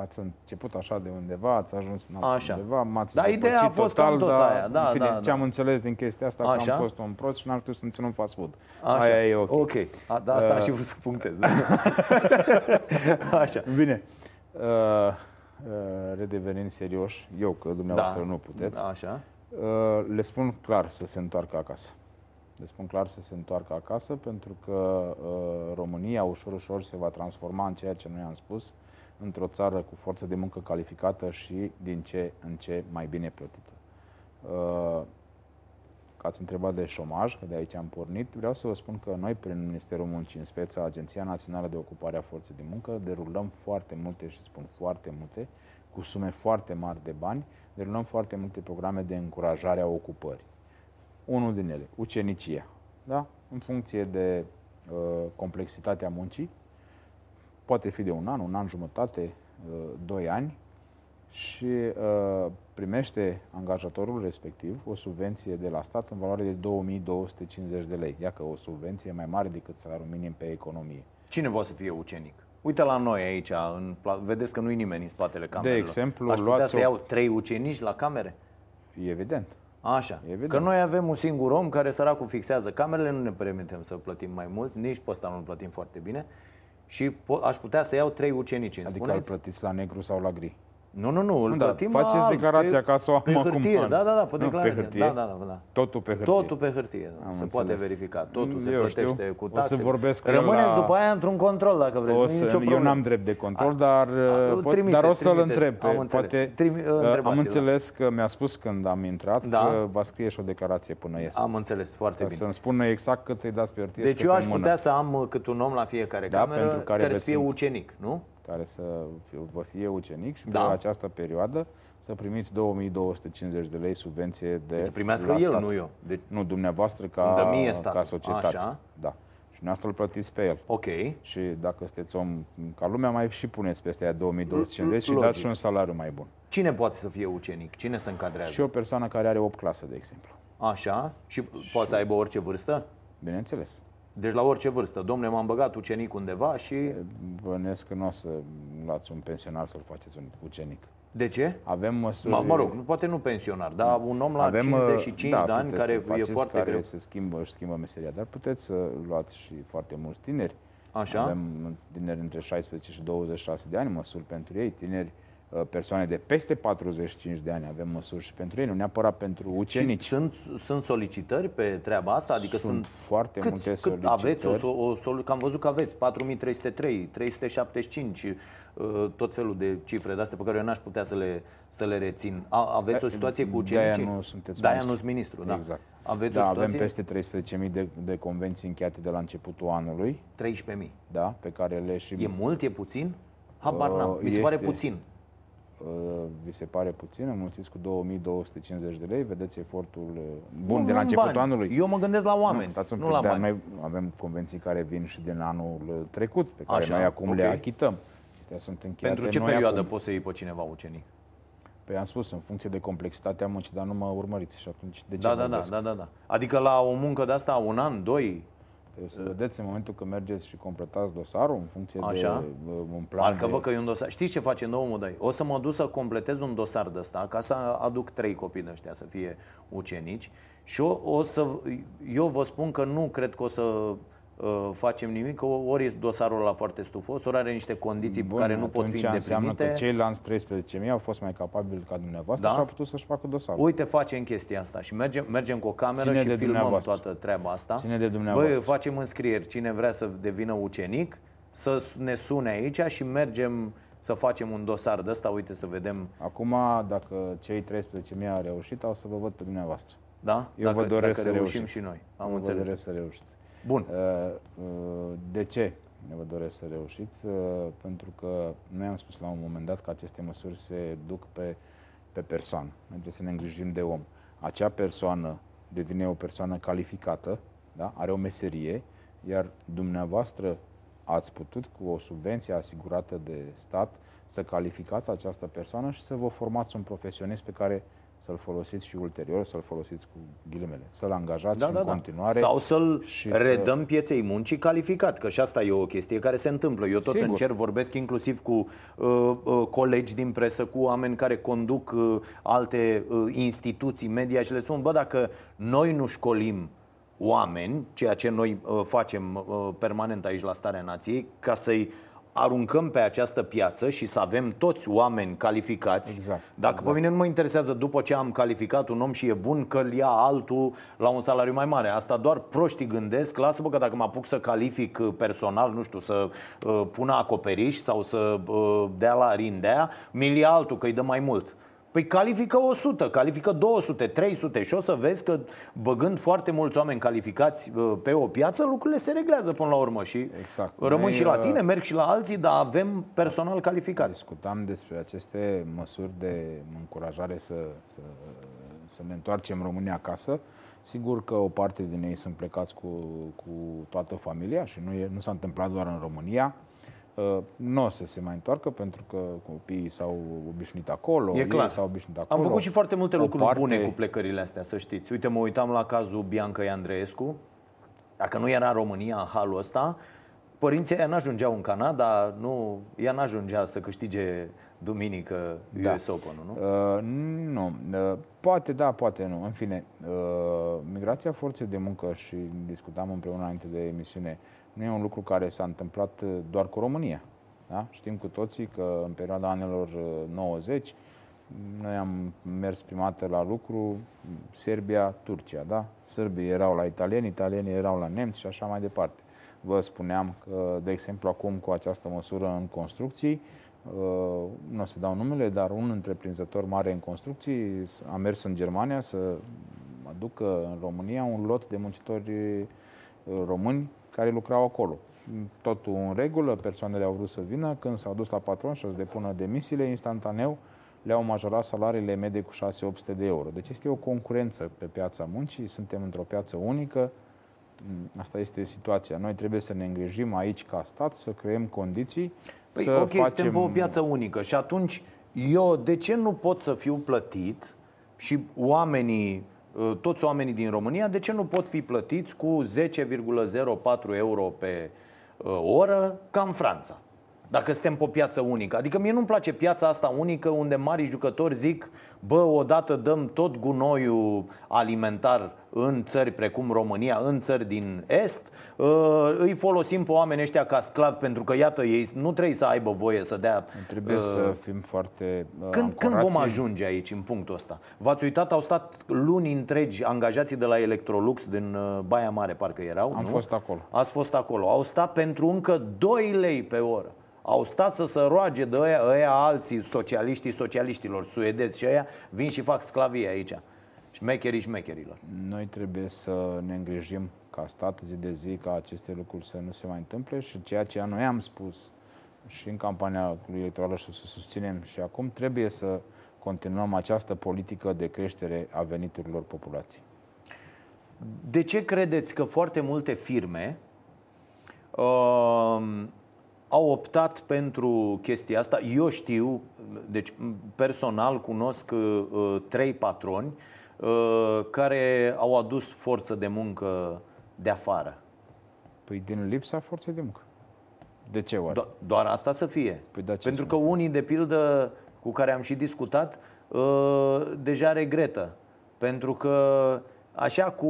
Ați început așa de undeva, ați ajuns în Așa. undeva, m-ați Da, ideea a zăpăcit fost total, cam tot dar, aia, da, în fine, da, ce am da. înțeles din chestia asta, că Așa. am fost un prost și n-am știut să-mi țin un fast food. Așa. Aia e ok. Ok. A, da, asta Uh, aș fi vrut să punctez. Așa. Bine. Uh, uh, redevenind serioși, eu că dumneavoastră nu puteți, Așa. Uh, le spun clar să se întoarcă acasă. Le spun clar să se întoarcă acasă pentru că uh, România ușor, ușor se va transforma în ceea ce noi am spus, într-o țară cu forță de muncă calificată și din ce în ce mai bine plătită. Uh, că ați întrebat de șomaj, că de aici am pornit, vreau să vă spun că noi, prin Ministerul Muncii, în speța Agenția Națională de Ocupare a Forței de Muncă, derulăm foarte multe, și spun foarte multe, cu sume foarte mari de bani, derulăm foarte multe programe de încurajare a ocupării. Unul din ele, ucenicia. Da? În funcție de uh, complexitatea muncii, poate fi de un an, un an jumătate, uh, doi ani, și uh, primește angajatorul respectiv o subvenție de la stat în valoare de 2250 de lei. Ia că o subvenție mai mare decât salariul minim pe economie. Cine poate să fie ucenic? Uite la noi aici, în, vedeți că nu-i nimeni în spatele camerelor. De exemplu, Aș putea să iau trei ucenici la camere? Evident. Așa. Evident. Că noi avem un singur om care săracul fixează camerele, nu ne permitem să plătim mai mulți, nici pe ăsta nu plătim foarte bine. Și aș putea să iau trei ucenici. Adică îl plătiți la negru sau la gri? Nu, nu, nu, îl da, plătim Faceți la, declarația pe, ca să o am pe hârtie, acum. da, da, da, pe declarație. pe hârtie? Da, da, da, da. Totul pe hârtie. Totul pe hârtie, da. se înțeles. poate verifica. Totul se eu plătește știu. cu taxe. O să vorbesc Rămâneți la... după aia într-un control, dacă vreți. O nu să, nicio eu n-am drept de control, dar, a, pot, trimiteți, dar o să-l trimiteți. întreb. Pe, Am înțeles. poate, Trimi, am înțeles că mi-a spus când am intrat Da. că va scrie și o declarație până ies. Am înțeles, foarte Ca bine. să-mi spună exact cât îi dați pe hârtie Deci și eu cât aș în mână. putea să am cât un om la fiecare Da, cameră pentru care care să veți fie în- ucenic, nu? Care să fie, vă fie ucenic și Da. pe această perioadă să primiți 2250 de lei subvenție de Să primească la el, stat. nu eu. Deci, Nu, dumneavoastră Îmi ca, dă mie statul. ca societate. Așa. Da. Și dumneavoastră îl plătiți pe el. ok. Și dacă sunteți om ca lumea, mai și puneți peste aia 2250 și Logic. dați și un salariu mai bun. Cine poate să fie ucenic? Cine se încadrează? Și o persoană care are 8 clase, de exemplu. Așa. Și poate să aibă orice vârstă? Bineînțeles. Deci la orice vârstă. Domne, m-am băgat ucenic undeva și... Bănesc că nu o să luați un pensionar să-l faceți un ucenic. De ce? Avem măsuri... Mă, mă rog, nu- poate nu pensionar, dar un om la Avem, 55 da, de ani puteți care să e faceți foarte care greu. se schimbă, își schimbă meseria, dar puteți să luați și foarte mulți tineri. Așa? Avem tineri între 16 și 26 de ani, măsuri pentru ei, tineri uh, persoane de peste 45 de ani, avem măsuri și pentru ei, nu neapărat pentru ucenici. Și sunt, sunt solicitări pe treaba asta? Adică Sunt sunt, foarte cât, multe cât solicitări. aveți o, so- o, solu- că am văzut că aveți 4303, 375, uh, tot felul de cifre de astea pe care eu n-aș putea să le, să le rețin. A, aveți o situație cu De-aia ucenicii? nu sunteți De-aia ministru. nu ministru, da. Exact. Aveți da, o avem situație? peste 13.000 de, de convenții încheiate de la începutul anului, 13.000. da, pe care le și... E mult, e puțin? Habar Uh, n-am. Mi se pare este- puțin. Uh, vi se pare puțin, înmulțiți cu 2250 de lei, vedeți efortul uh, bun Nu, de la nu în începutul bani. anului. Eu mă gândesc la oameni, nu, stați un nu pic, la dar bani. noi avem convenții care vin și din anul uh, trecut, pe care Așa, noi acum le ok. achităm. Acestea sunt încheiate Pentru ce noi perioadă acum. poți să iei pe cineva ucenic? Păi am spus, în funcție de complexitatea muncii, dar nu mă urmăriți și atunci de ce Da, da, da, vorbesc? da, da, da. Adică la o muncă de asta, un an, doi, Păi o să vedeți în momentul când mergeți și completați dosarul, în funcție Așa. de uh, un plan Parcă de... văd că e un dosar. Știți ce face nouă dai? O să mă duc să completez un dosar de ăsta ca să aduc trei copii de ăștia să fie ucenici și o, o să, eu vă spun că nu cred că o să uh, facem nimic, că ori e dosarul ăla foarte stufos, ori are niște condiții Bun, care nu pot fi atunci înseamnă că îndeplinite. ceilalți 13.000 au fost mai capabili ca dumneavoastră Da. și au putut să-și facă dosarul. Uite, facem chestia asta și mergem, mergem cu o cameră Ține și de filmăm dumneavoastră. toată treaba asta. Ține de dumneavoastră. Băi, facem înscrieri. Cine vrea să devină ucenic, să ne sune aici și mergem să facem un dosar de ăsta, uite să vedem, Acum, dacă cei 13.000 au reușit, o să vă văd pe dumneavoastră. da? Eu dacă, vă doresc dacă să reușim reușiți. și noi. Am Eu vă înțeles. doresc să reușiți. Bun. Uh, uh, De ce ne vă doresc să reușiți? Uh, Pentru că noi am spus la un moment dat că aceste măsuri se duc pe, pe persoană. Noi trebuie să ne îngrijim de om. Acea persoană devine o persoană calificată, da? are o meserie, iar dumneavoastră ați putut cu o subvenție asigurată de stat să calificați această persoană și să vă formați un profesionist pe care să-l folosiți și ulterior, să-l folosiți cu ghilimele, să-l angajați Da, și da, în da. continuare. Sau să-l și să- redăm pieței muncii calificat, că și asta e o chestie care se întâmplă. Eu tot Sigur. încerc, vorbesc inclusiv cu uh, uh, colegi din presă, cu oameni care conduc uh, alte uh, instituții media și le spun, bă, dacă noi nu școlim oameni, ceea ce noi uh, facem uh, permanent aici la Starea Nației, ca să-i aruncăm pe această piață și să avem toți oameni calificați. Exact, Dacă exact. pe mine nu mă interesează după ce am calificat un om și e bun că îl ia altul la un salariu mai mare. Asta doar proștii gândesc. Lasă-mă că dacă mă apuc să calific uh, personal, nu știu, să uh, pună acoperiș sau să uh, dea la rindea, mi-l ia altul că îi dă mai mult. Păi califică 100, califică 200, 300 și o să vezi că băgând foarte mulți oameni calificați uh, pe o piață, lucrurile se reglează până la urmă și Exact. rămân Noi, și la uh, tine, merg și la alții, dar avem personal calificat. Discutam despre aceste măsuri de încurajare să, să să ne întoarcem România acasă. Sigur că o parte din ei sunt plecați cu, cu toată familia și nu, e, nu s-a întâmplat doar în România. Uh, nu o să se mai întoarcă pentru că copiii s-au obișnuit acolo, e clar. s-au obișnuit acolo. Am făcut și foarte multe O lucruri parte- bune cu plecările astea, să știți. Uite, mă uitam la cazul Bianca Andreescu. Dacă nu era în România în halul ăsta, părinții ea n-ajungeau în Canada, nu, ea n-ajungea să câștige duminică Da. US Open-ul, nu? Uh, nu. Uh, poate da, poate nu. În fine, uh, migrația forței de muncă și discutam împreună înainte de emisiune, nu e un lucru care s-a întâmplat uh, doar cu România. Da? Știm cu toții că în perioada anilor uh, 90 noi am mers prima dată la lucru Serbia, Turcia, da? Sârbii erau la italieni, italienii erau la nemți și așa mai departe. Vă spuneam că, de exemplu, acum cu această măsură în construcții, uh, nu o să dau numele, dar un întreprinzător mare în construcții a mers în Germania să aducă în România un lot de muncitori uh, români care lucrau acolo. Totul în regulă, persoanele au vrut să vină, când s-au dus la patron și să-și depună demisiile, instantaneu le-au majorat salariile medii cu 6-800 de euro. Deci este o concurență pe piața muncii, suntem într-o piață unică, Mm, asta este situația. Noi trebuie să ne îngrijim aici ca stat, să creăm condiții, Păi, să ok, facem... suntem pe o piață unică și atunci eu de ce nu pot să fiu plătit și oamenii, uh, toți oamenii din România, de ce nu pot fi plătiți cu 10,04 euro pe uh, oră ca în Franța? Dacă suntem pe o piață unică. Adică mie nu-mi place piața asta unică unde mari jucători zic Bă, odată dăm tot gunoiul alimentar în țări precum România, în țări din Est uh, Îi folosim pe oamenii ăștia ca sclavi pentru că, iată, ei nu trebuie să aibă voie să dea Trebuie uh, să fim foarte uh, când, când ancorați. vom ajunge aici, în punctul ăsta? V-ați uitat, au stat luni întregi angajații de la Electrolux din uh, Baia Mare, parcă erau, Am nu? fost acolo. Ați fost acolo. Au stat pentru încă 2 lei pe oră. Au stat să se roage de ăia, ăia alții, socialiștii socialiștilor, suedezi și ăia, vin și fac sclavie aici. Șmecherii șmecherilor. Noi trebuie să ne îngrijim ca stat zi de zi ca aceste lucruri să nu se mai întâmple și ceea ce noi am spus și în campania electorală și să susținem și acum, trebuie să continuăm această politică de creștere a veniturilor populației. De ce credeți că foarte multe firme uh, au optat pentru chestia asta? Eu știu, deci personal cunosc uh, trei patroni uh, care au adus forță de muncă de afară. Păi din lipsa forței de muncă. De ce oare? Do- doar asta să fie. Păi da, ce Pentru să că unii, de pildă, cu care am și discutat, uh, deja regretă. Pentru că așa cu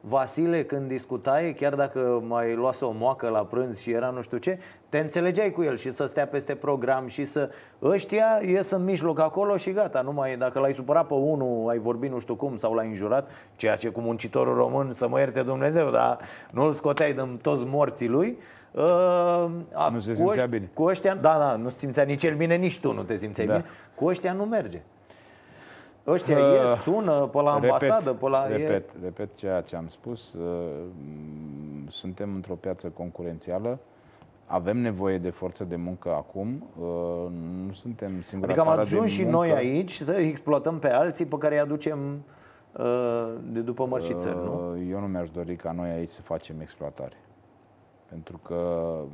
Vasile când discutai, chiar dacă mai luase o moacă la prânz și era nu știu ce, te înțelegeai cu el și să stea peste program și să... Ăștia ies în mijloc acolo și gata, nu mai, dacă l-ai supărat pe unul, ai vorbit nu știu cum sau l-ai înjurat, ceea ce cu muncitorul român, să mă ierte Dumnezeu, dar nu-l scoteai din toți morții lui, Uh, a, Nu se cu simțea ăș- bine. Cu ăștia, da, da, nu se simțea nici el bine, nici tu nu te simțeai Da. bine. Cu ăștia nu merge. Ăștia Uh, ies, sună pe la ambasadă, pe la... repet, repet ceea ce am spus. uh, m, Suntem într-o piață concurențială. Avem nevoie de forță de muncă acum. uh, Nu suntem singura Adică am țară ajuns de și muncă. noi aici să exploatăm pe alții pe care îi aducem uh, de după mări și țări, nu? Uh, Eu nu mi-aș dori ca noi aici să facem exploatare. Pentru că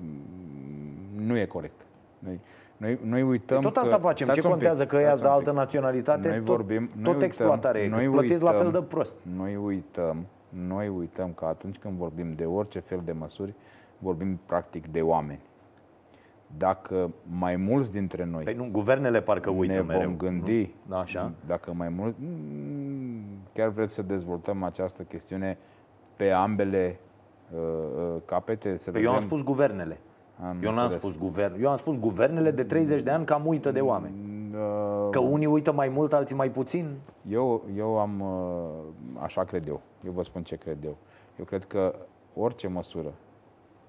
mm, nu e corect. Noi, noi, noi uităm Tot asta că, facem. Stați Ce un pic, contează că ea stați de un altă pic. naționalitate? Noi tot, vorbim, tot noi uităm, exploatare e, că noi îți plătiți la uităm- fel de prost. Noi uităm, noi uităm că atunci când vorbim de orice fel de măsuri, vorbim practic de oameni. Dacă mai mulți dintre noi Păi nu, guvernele parcă uită ne mereu. vom gândi, Da, așa. dacă mai mult, mm, chiar vreți să dezvoltăm această chestiune pe ambele uh, uh, capete? Să Păi eu am vedem- spus guvernele. Am eu n-am înțeles. spus guvern. Eu am spus guvernele de 30 de ani cam uită de oameni. Uh, Că unii uită mai mult, alții mai puțin. Eu, eu am, uh, așa cred eu, eu vă spun ce cred eu. Eu cred că orice măsură,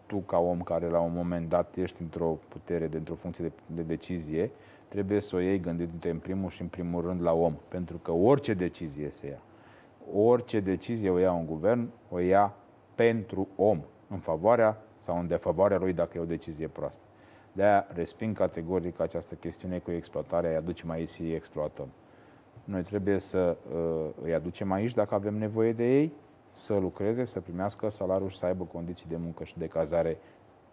tu ca om care la un moment dat ești într-o putere, de, într-o funcție de, de decizie, trebuie să o iei gândindu-te în primul și în primul rând la om. Pentru că orice decizie se ia, orice decizie o ia un guvern, o ia pentru om, în favoarea sau în defavoarea lui dacă e o decizie proastă. De-aia resping categoric această chestiune cu exploatarea, îi aducem aici și îi exploatăm. Noi trebuie să uh, îi aducem aici dacă avem nevoie de ei, să lucreze, să primească salariul și să aibă condiții de muncă și de cazare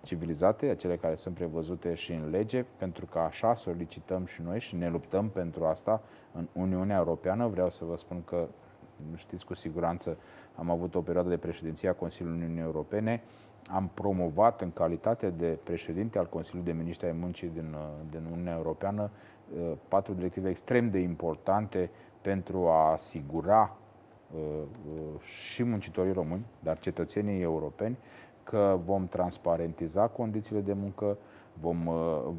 civilizate, acele care sunt prevăzute și în lege, pentru că așa solicităm și noi și ne luptăm pentru asta în Uniunea Europeană. Vreau să vă spun că, știți cu siguranță, am avut o perioadă de președinție a Consiliului Uniunii Europene, am promovat în calitate de președinte al Consiliului de Miniștri ai Muncii din, din Uniunea Europeană uh, patru directive extrem de importante pentru a asigura uh, uh, și muncitorii români, dar cetățenii europeni, că vom transparentiza condițiile de muncă, vom,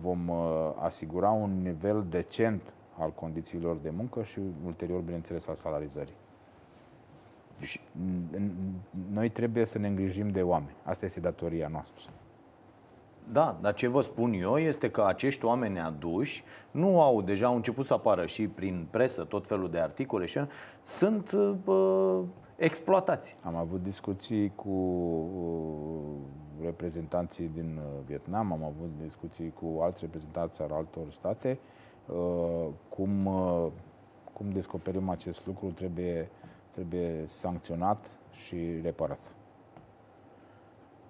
vom asigura un nivel decent al condițiilor de muncă și ulterior, bineînțeles, al salarizării. Și noi trebuie să ne îngrijim de oameni. Asta este datoria noastră. Da, dar ce vă spun eu este că acești oameni aduși nu au, deja au început să apară și prin presă tot felul de articole și sunt uh, exploatați. Am avut discuții cu uh, reprezentanții din uh, Vietnam, am avut discuții cu alți reprezentanți al altor state. Uh, cum, uh, cum descoperim acest lucru trebuie trebuie sancționat și reparat.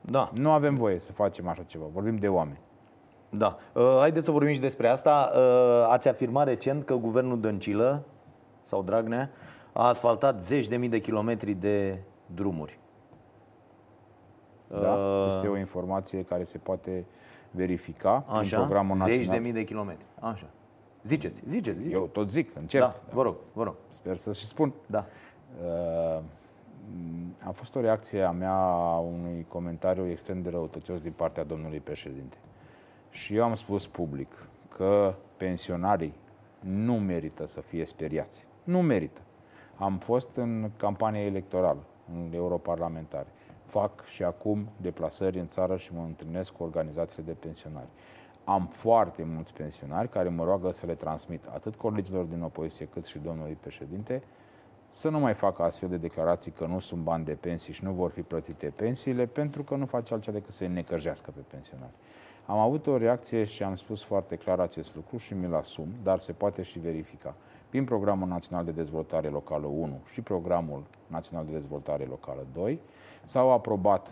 Da. Nu avem voie să facem așa ceva. Vorbim de oameni. Da. Uh, haideți să vorbim și despre asta. Uh, ați afirmat recent că guvernul Dăncilă sau Dragnea a asfaltat zeci de mii de kilometri de drumuri. Da, uh, este o informație care se poate verifica Așa, în programul național. Zeci de mii de kilometri. Așa. Ziceți, ziceți, ziceți. Eu tot zic, încerc. Da, vă rog, vă rog. Sper să și spun. Da. Uh, a fost o reacție a mea a unui comentariu extrem de răutăcios din partea domnului președinte. Și eu am spus public că pensionarii nu merită să fie speriați. Nu merită. Am fost în campanie electorală, în europarlamentare. Fac și acum deplasări în țară și mă întâlnesc cu organizațiile de pensionari. Am foarte mulți pensionari care mă roagă să le transmit atât colegilor din opoziție cât și domnului președinte să nu mai facă astfel de declarații că nu sunt bani de pensii și nu vor fi plătite pensiile, pentru că nu face altceva decât să-i necăjească pe pensionari. Am avut o reacție și am spus foarte clar acest lucru și mi-l asum, dar se poate și verifica. Prin Programul Național de Dezvoltare Locală 1 și Programul Național de Dezvoltare Locală 2 s-au aprobat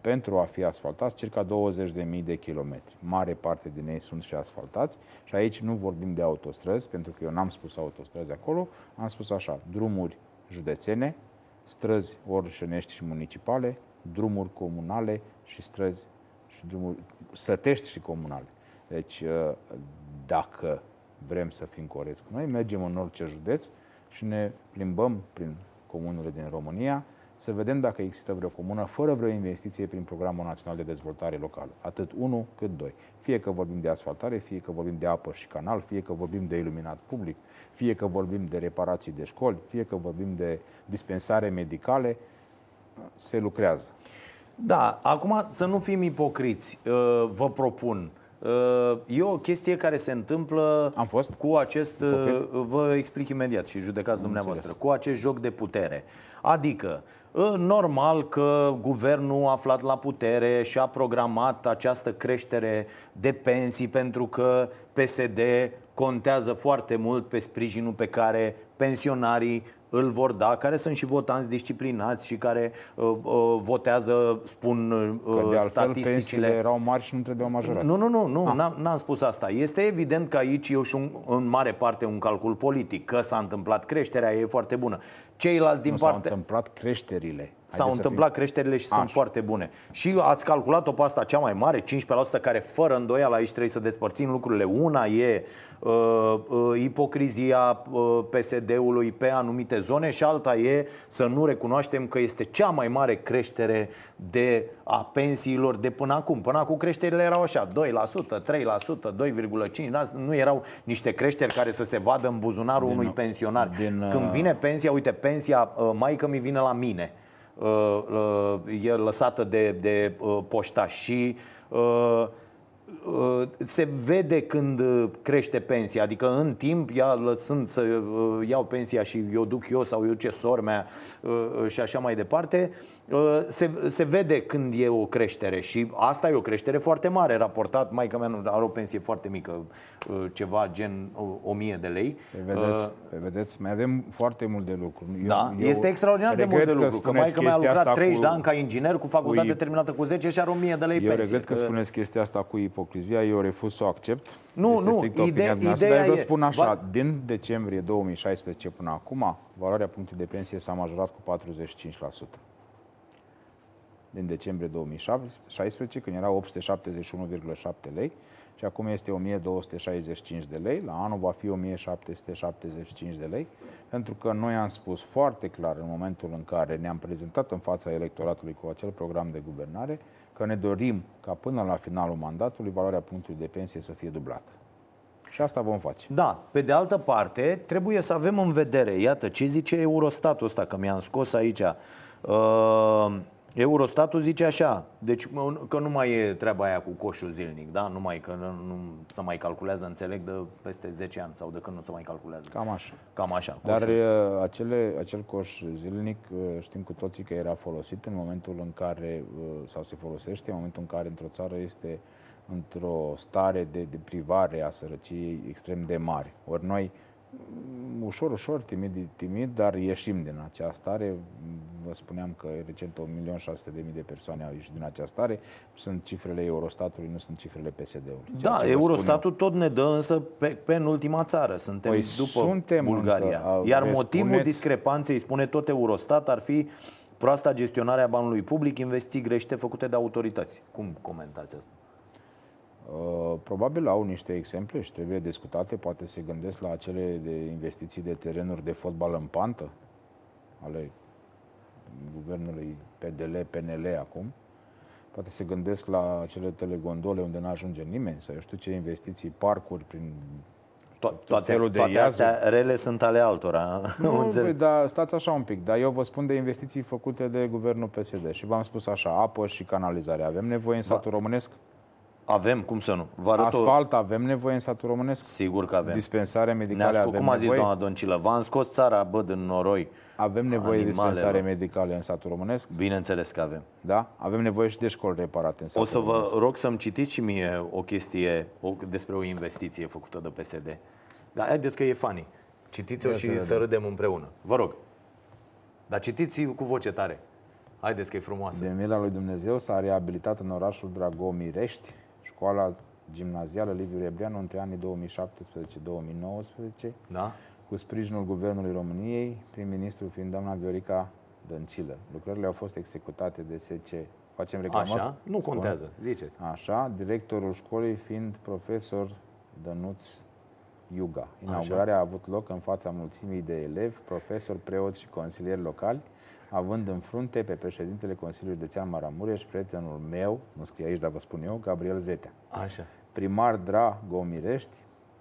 pentru a fi asfaltați circa 20.000 de kilometri. Mare parte din ei sunt și asfaltați și aici nu vorbim de autostrăzi, pentru că eu n-am spus autostrăzi acolo, am spus așa, drumuri județene, străzi orșănești și municipale, drumuri comunale și străzi și drumuri sătești și comunale. Deci, ă, dacă vrem să fim corecți cu noi, mergem în orice județ și ne plimbăm prin comunele din România, să vedem dacă există vreo comună fără vreo investiție prin Programul Național de Dezvoltare Locală. Atât unul cât doi. Fie că vorbim de asfaltare, fie că vorbim de apă și canal, fie că vorbim de iluminat public, fie că vorbim de reparații de școli, fie că vorbim de dispensare medicale, se lucrează. Da, acum să nu fim ipocriți, uh, vă propun. Uh, e o chestie care se întâmplă Am fost? cu acest, uh, vă explic imediat și judecați dumneavoastră, cu acest joc de putere. Adică, Ă, normal că guvernul aflat la putere și-a programat această creștere de pensii pentru că PSD contează foarte mult pe sprijinul pe care pensionarii îl vor da, care sunt și votanți disciplinați și care uh, uh, votează, spun uh, că de statisticile. erau mari și nu trebuiau majorate. Nu, nu, nu, nu ah. n-am, n-am spus asta. Este evident că aici e și un, în mare parte un calcul politic, că s-a întâmplat creșterea, e foarte bună. Ceilalți din nu parte... s-au întâmplat creșterile. S-au întâmplat fim... creșterile și Așa. sunt foarte bune. Și ați calculat-o pe asta cea mai mare, 15%, care fără îndoială aici trebuie să despărțim lucrurile. Una e uh, uh, ipocrizia uh, PSD-ului pe anumite zone și alta e să nu recunoaștem că este cea mai mare creștere de a pensiilor de până acum. Până acum creșterile erau așa, 2%, 3%, 2,5%, nu erau niște creșteri care să se vadă în buzunarul din, unui pensionar. Din, Când uh, vine pensia, uite, pensia, uh, maică mi vine la mine Uh, uh, e lăsată de, de uh, poștaș. Și Uh, se vede când uh, crește pensia, adică în timp, ia, lăsând să uh, iau pensia și eu duc eu sau eu ce sor mea și așa mai departe, se, se vede când e o creștere și asta e o creștere foarte mare raportat, mai că mea are o pensie foarte mică, ceva gen 1000 de lei. Pe vedeți, uh, pe vedeți mai avem foarte mult de lucru. Eu, da, eu este extraordinar de mult de lucru, că, că mai că mi-a lucrat 30 cu, de ani ca inginer cu facultate cu, terminată cu 10 și are 1000 de lei eu pensie. Eu regret că, că spuneți chestia asta cu ipocrizia, eu refuz să o accept. Nu, este nu, ideea, ideea dar eu vă spun așa, va... din decembrie 2016 până acum, valoarea punctului de pensie s-a majorat cu 45%. Din decembrie 2016, când era 871,7 lei, și acum este 1265 de lei, la anul va fi 1775 de lei, pentru că noi am spus foarte clar în momentul în care ne-am prezentat în fața electoratului cu acel program de guvernare, că ne dorim ca până la finalul mandatului valoarea punctului de pensie să fie dublată. Și asta vom face. Da, pe de altă parte, trebuie să avem în vedere, iată, ce zice Eurostatul ăsta, că mi-am scos aici. Uh, Eurostatul zice așa, deci că nu mai e treaba aia cu coșul zilnic, da? Nu mai că nu, nu se mai calculează, înțeleg, de peste 10 ani sau de când nu se mai calculează. Cam așa. Cam așa. Dar uh, acele, acel coș zilnic uh, știm cu toții că era folosit în momentul în care, uh, sau se folosește în momentul în care într-o țară este într-o stare de, de privare a sărăciei extrem de mare. Ori noi Mm, ușor, ușor, timid, timid, dar ieșim din această stare. Vă spuneam că recent 1.600.000 de persoane au ieșit din această stare. Sunt cifrele Eurostatului, nu sunt cifrele PSD-ului. Da, Eurostatul tot ne dă însă pe, pe în ultima țară. Suntem păi după suntem Bulgaria. Încă, Iar motivul spuneți... discrepanței, spune tot Eurostat, ar fi proasta gestionare a banului public, investiții greșite făcute de autorități. Cum comentați asta? Uh, probabil au niște exemple și trebuie discutate, poate se gândesc la acele de investiții de terenuri de fotbal în pantă ale guvernului PDL, PNL acum. Poate se gândesc la acele telegondole unde nu ajunge nimeni, sau eu știu ce investiții, parcuri prin to- toate, felul de toate astea rele sunt ale altora. Nu, păi, da, stați așa un pic, dar eu vă spun de investiții făcute de guvernul PSD și v-am spus așa, apă și canalizare. Avem nevoie în satul românesc? Avem, cum să nu? Vă arăt Asfalt avem nevoie în satul românesc? Sigur că avem. Dispensare medicale avem Cum a zis doamna Doncilă, v-am scos țara, bă, din noroi. Avem nevoie de dispensare medicale în satul românesc? Bineînțeles că avem. Da? Avem nevoie și de școli reparate în satul O să vă românesc. rog să-mi citiți și mie o chestie o, despre o investiție făcută de PSD. Dar haideți că e funny. Citiți-o și să, să râdem împreună. Vă rog. Dar citiți cu voce tare. Haideți că e frumoasă. De mila lui Dumnezeu s-a reabilitat în orașul Dragomirești școala gimnazială Liviu Rebreanu între anii 2017-2019, da? cu sprijinul Guvernului României, prim-ministru fiind doamna Viorica Dăncilă. Lucrările au fost executate de SC. Facem reclamă? Așa? Nu Spune. contează, ziceți. Așa, directorul școlii fiind profesor Dănuț Iuga. Inaugurarea Așa. a avut loc în fața mulțimii de elevi, profesori, preoți și consilieri locali, având în frunte pe președintele Consiliului Județean Maramureș, prietenul meu, nu scrie aici, dar vă spun eu, Gabriel Zetea. Așa. Primar Dra Gomirești,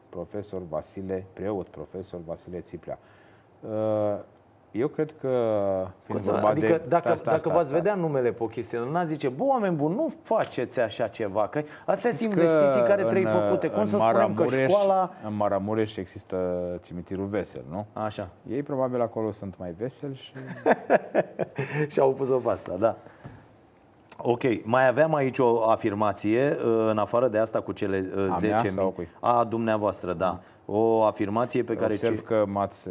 profesor Vasile, preot profesor Vasile Țiplea. Uh, eu cred că, fiind vorba adică de dacă, asta, dacă v-ați vedea numele pe o chestie, n-a zice, bă, oameni buni, nu faceți așa ceva, că astea sunt investiții care trebuie făcute. Cum să spunem că școala... În Maramureș există cimitirul vesel, nu? Așa. Ei probabil acolo sunt mai veseli și... și au pus-o pe asta, da. Ok, mai aveam aici o afirmație, în afară de asta cu cele 10.000. A, a dumneavoastră, da. O afirmație pe care... Observ ce... că m-ați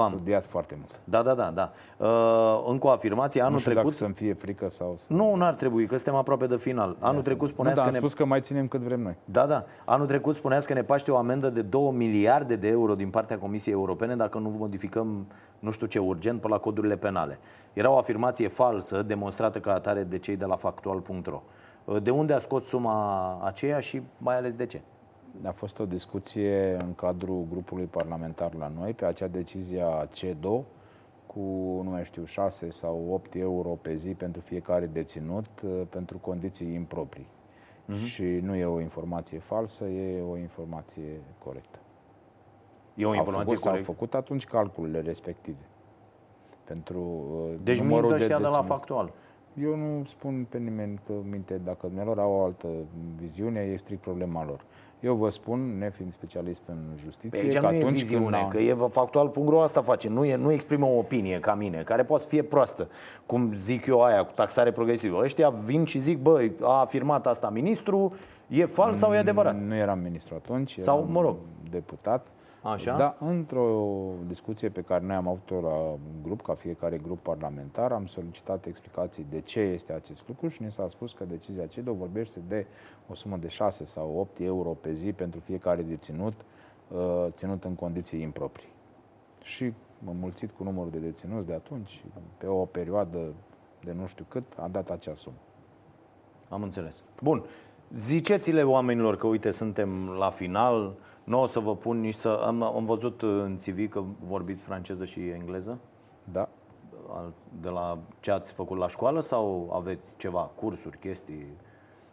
V-am. studiat foarte mult. Da, da, da. da. Uh, încă o afirmație. Anul nu știu trecut... dacă să-mi fie frică sau... Să... Nu, nu ar trebui, că suntem aproape de final. Anul trecut spuneați nu, da, că am ne... spus că mai ținem cât vrem noi. Da, da. Anul trecut spuneați că ne paște o amendă de 2 miliarde de euro din partea Comisiei Europene dacă nu modificăm nu știu ce urgent pe la codurile penale. Era o afirmație falsă, demonstrată ca atare de cei de la factual.ro. Uh, de unde a scos suma aceea și mai ales de ce? A fost o discuție în cadrul grupului parlamentar la noi pe acea decizie a CEDO cu, nu mai știu, 6 sau 8 euro pe zi pentru fiecare deținut uh, pentru condiții improprii. Uh-huh. Și nu e o informație falsă, e o informație corectă. E o informație au făcut, corectă? Au făcut atunci calculele respective. Pentru uh, deci numărul de, de la factual. Eu nu spun pe nimeni că minte, dacă dumnealor au o altă viziune, e strict problema lor. Eu vă spun, nefiind specialist în justiție, Aici că nu e atunci viziune, când... că e factual.ro asta face, nu, e, nu exprimă o opinie ca mine, care poate să fie proastă, cum zic eu aia cu taxare progresivă. Ăștia vin și zic, băi, a afirmat asta ministru, e fals sau e adevărat? Nu eram ministru atunci, Sau, eram mă rog. deputat. Așa? Da, într-o discuție pe care noi am avut-o la grup, ca fiecare grup parlamentar, am solicitat explicații de ce este acest lucru și ni s-a spus că decizia CEDO vorbește de o sumă de 6 sau 8 euro pe zi pentru fiecare deținut, uh, ținut în condiții improprii. Și mă mulțit cu numărul de deținuți de atunci, pe o perioadă de nu știu cât, a dat acea sumă. Am înțeles. Bun. Ziceți-le oamenilor că, uite, suntem la final, nu o să vă pun nici să... Am, am văzut în CV că vorbiți franceză și engleză, Da, Al- de la ce ați făcut la școală sau aveți ceva, cursuri, chestii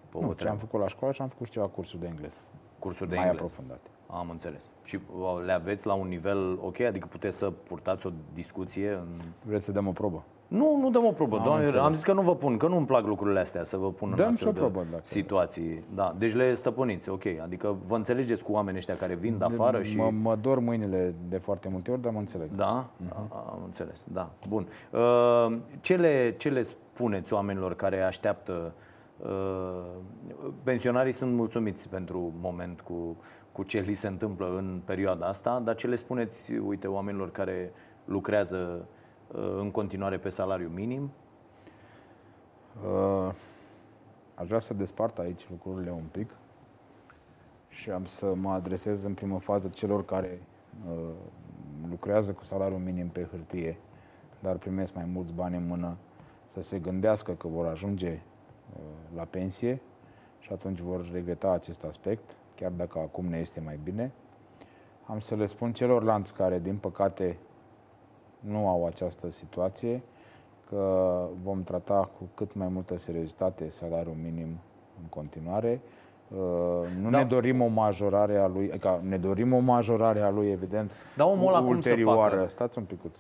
pe o nu, ce am treabă? făcut la școală și am făcut și ceva cursuri de engleză, Cursuri de mai engleză. aprofundate. Am înțeles. Și uh, le aveți la un nivel ok? Adică puteți să purtați o discuție în... Vreți să dăm o probă? Nu, nu dăm o probă. Am Doamne, înțeles. am zis că nu vă pun, că nu-mi plac lucrurile astea să vă pun în Dăm astfel și o de probă, dacă- situații. Da, deci le stăpâniți, ok. Adică vă înțelegeți cu oamenii ăștia care vin de afară și... Mă, mă dor mâinile de foarte multe ori, dar mă înțeleg. Da? A- Am înțeles, da. Bun. Uh, Ce le, ce le spuneți oamenilor care așteaptă? uh, Pensionarii sunt mulțumiți pentru moment cu, cu ce li se întâmplă în perioada asta, dar ce le spuneți, uite, oamenilor care lucrează uh, în continuare pe salariu minim? Uh, aș vrea să despart aici lucrurile un pic și am să mă adresez în primă fază celor care uh, lucrează cu salariul minim pe hârtie, dar primesc mai mulți bani în mână, să se gândească că vor ajunge uh, la pensie și atunci vor regreta acest aspect, chiar dacă acum ne este mai bine. Am să le spun celorlalți care, din păcate, nu au această situație, că vom trata cu cât mai multă seriozitate salariul minim în continuare. Uh, Nu Da. ne dorim o majorare a lui, că ne dorim o majorare a lui, evident, Dar omul ăla cum să ulterioară. facă? Stați un picuț.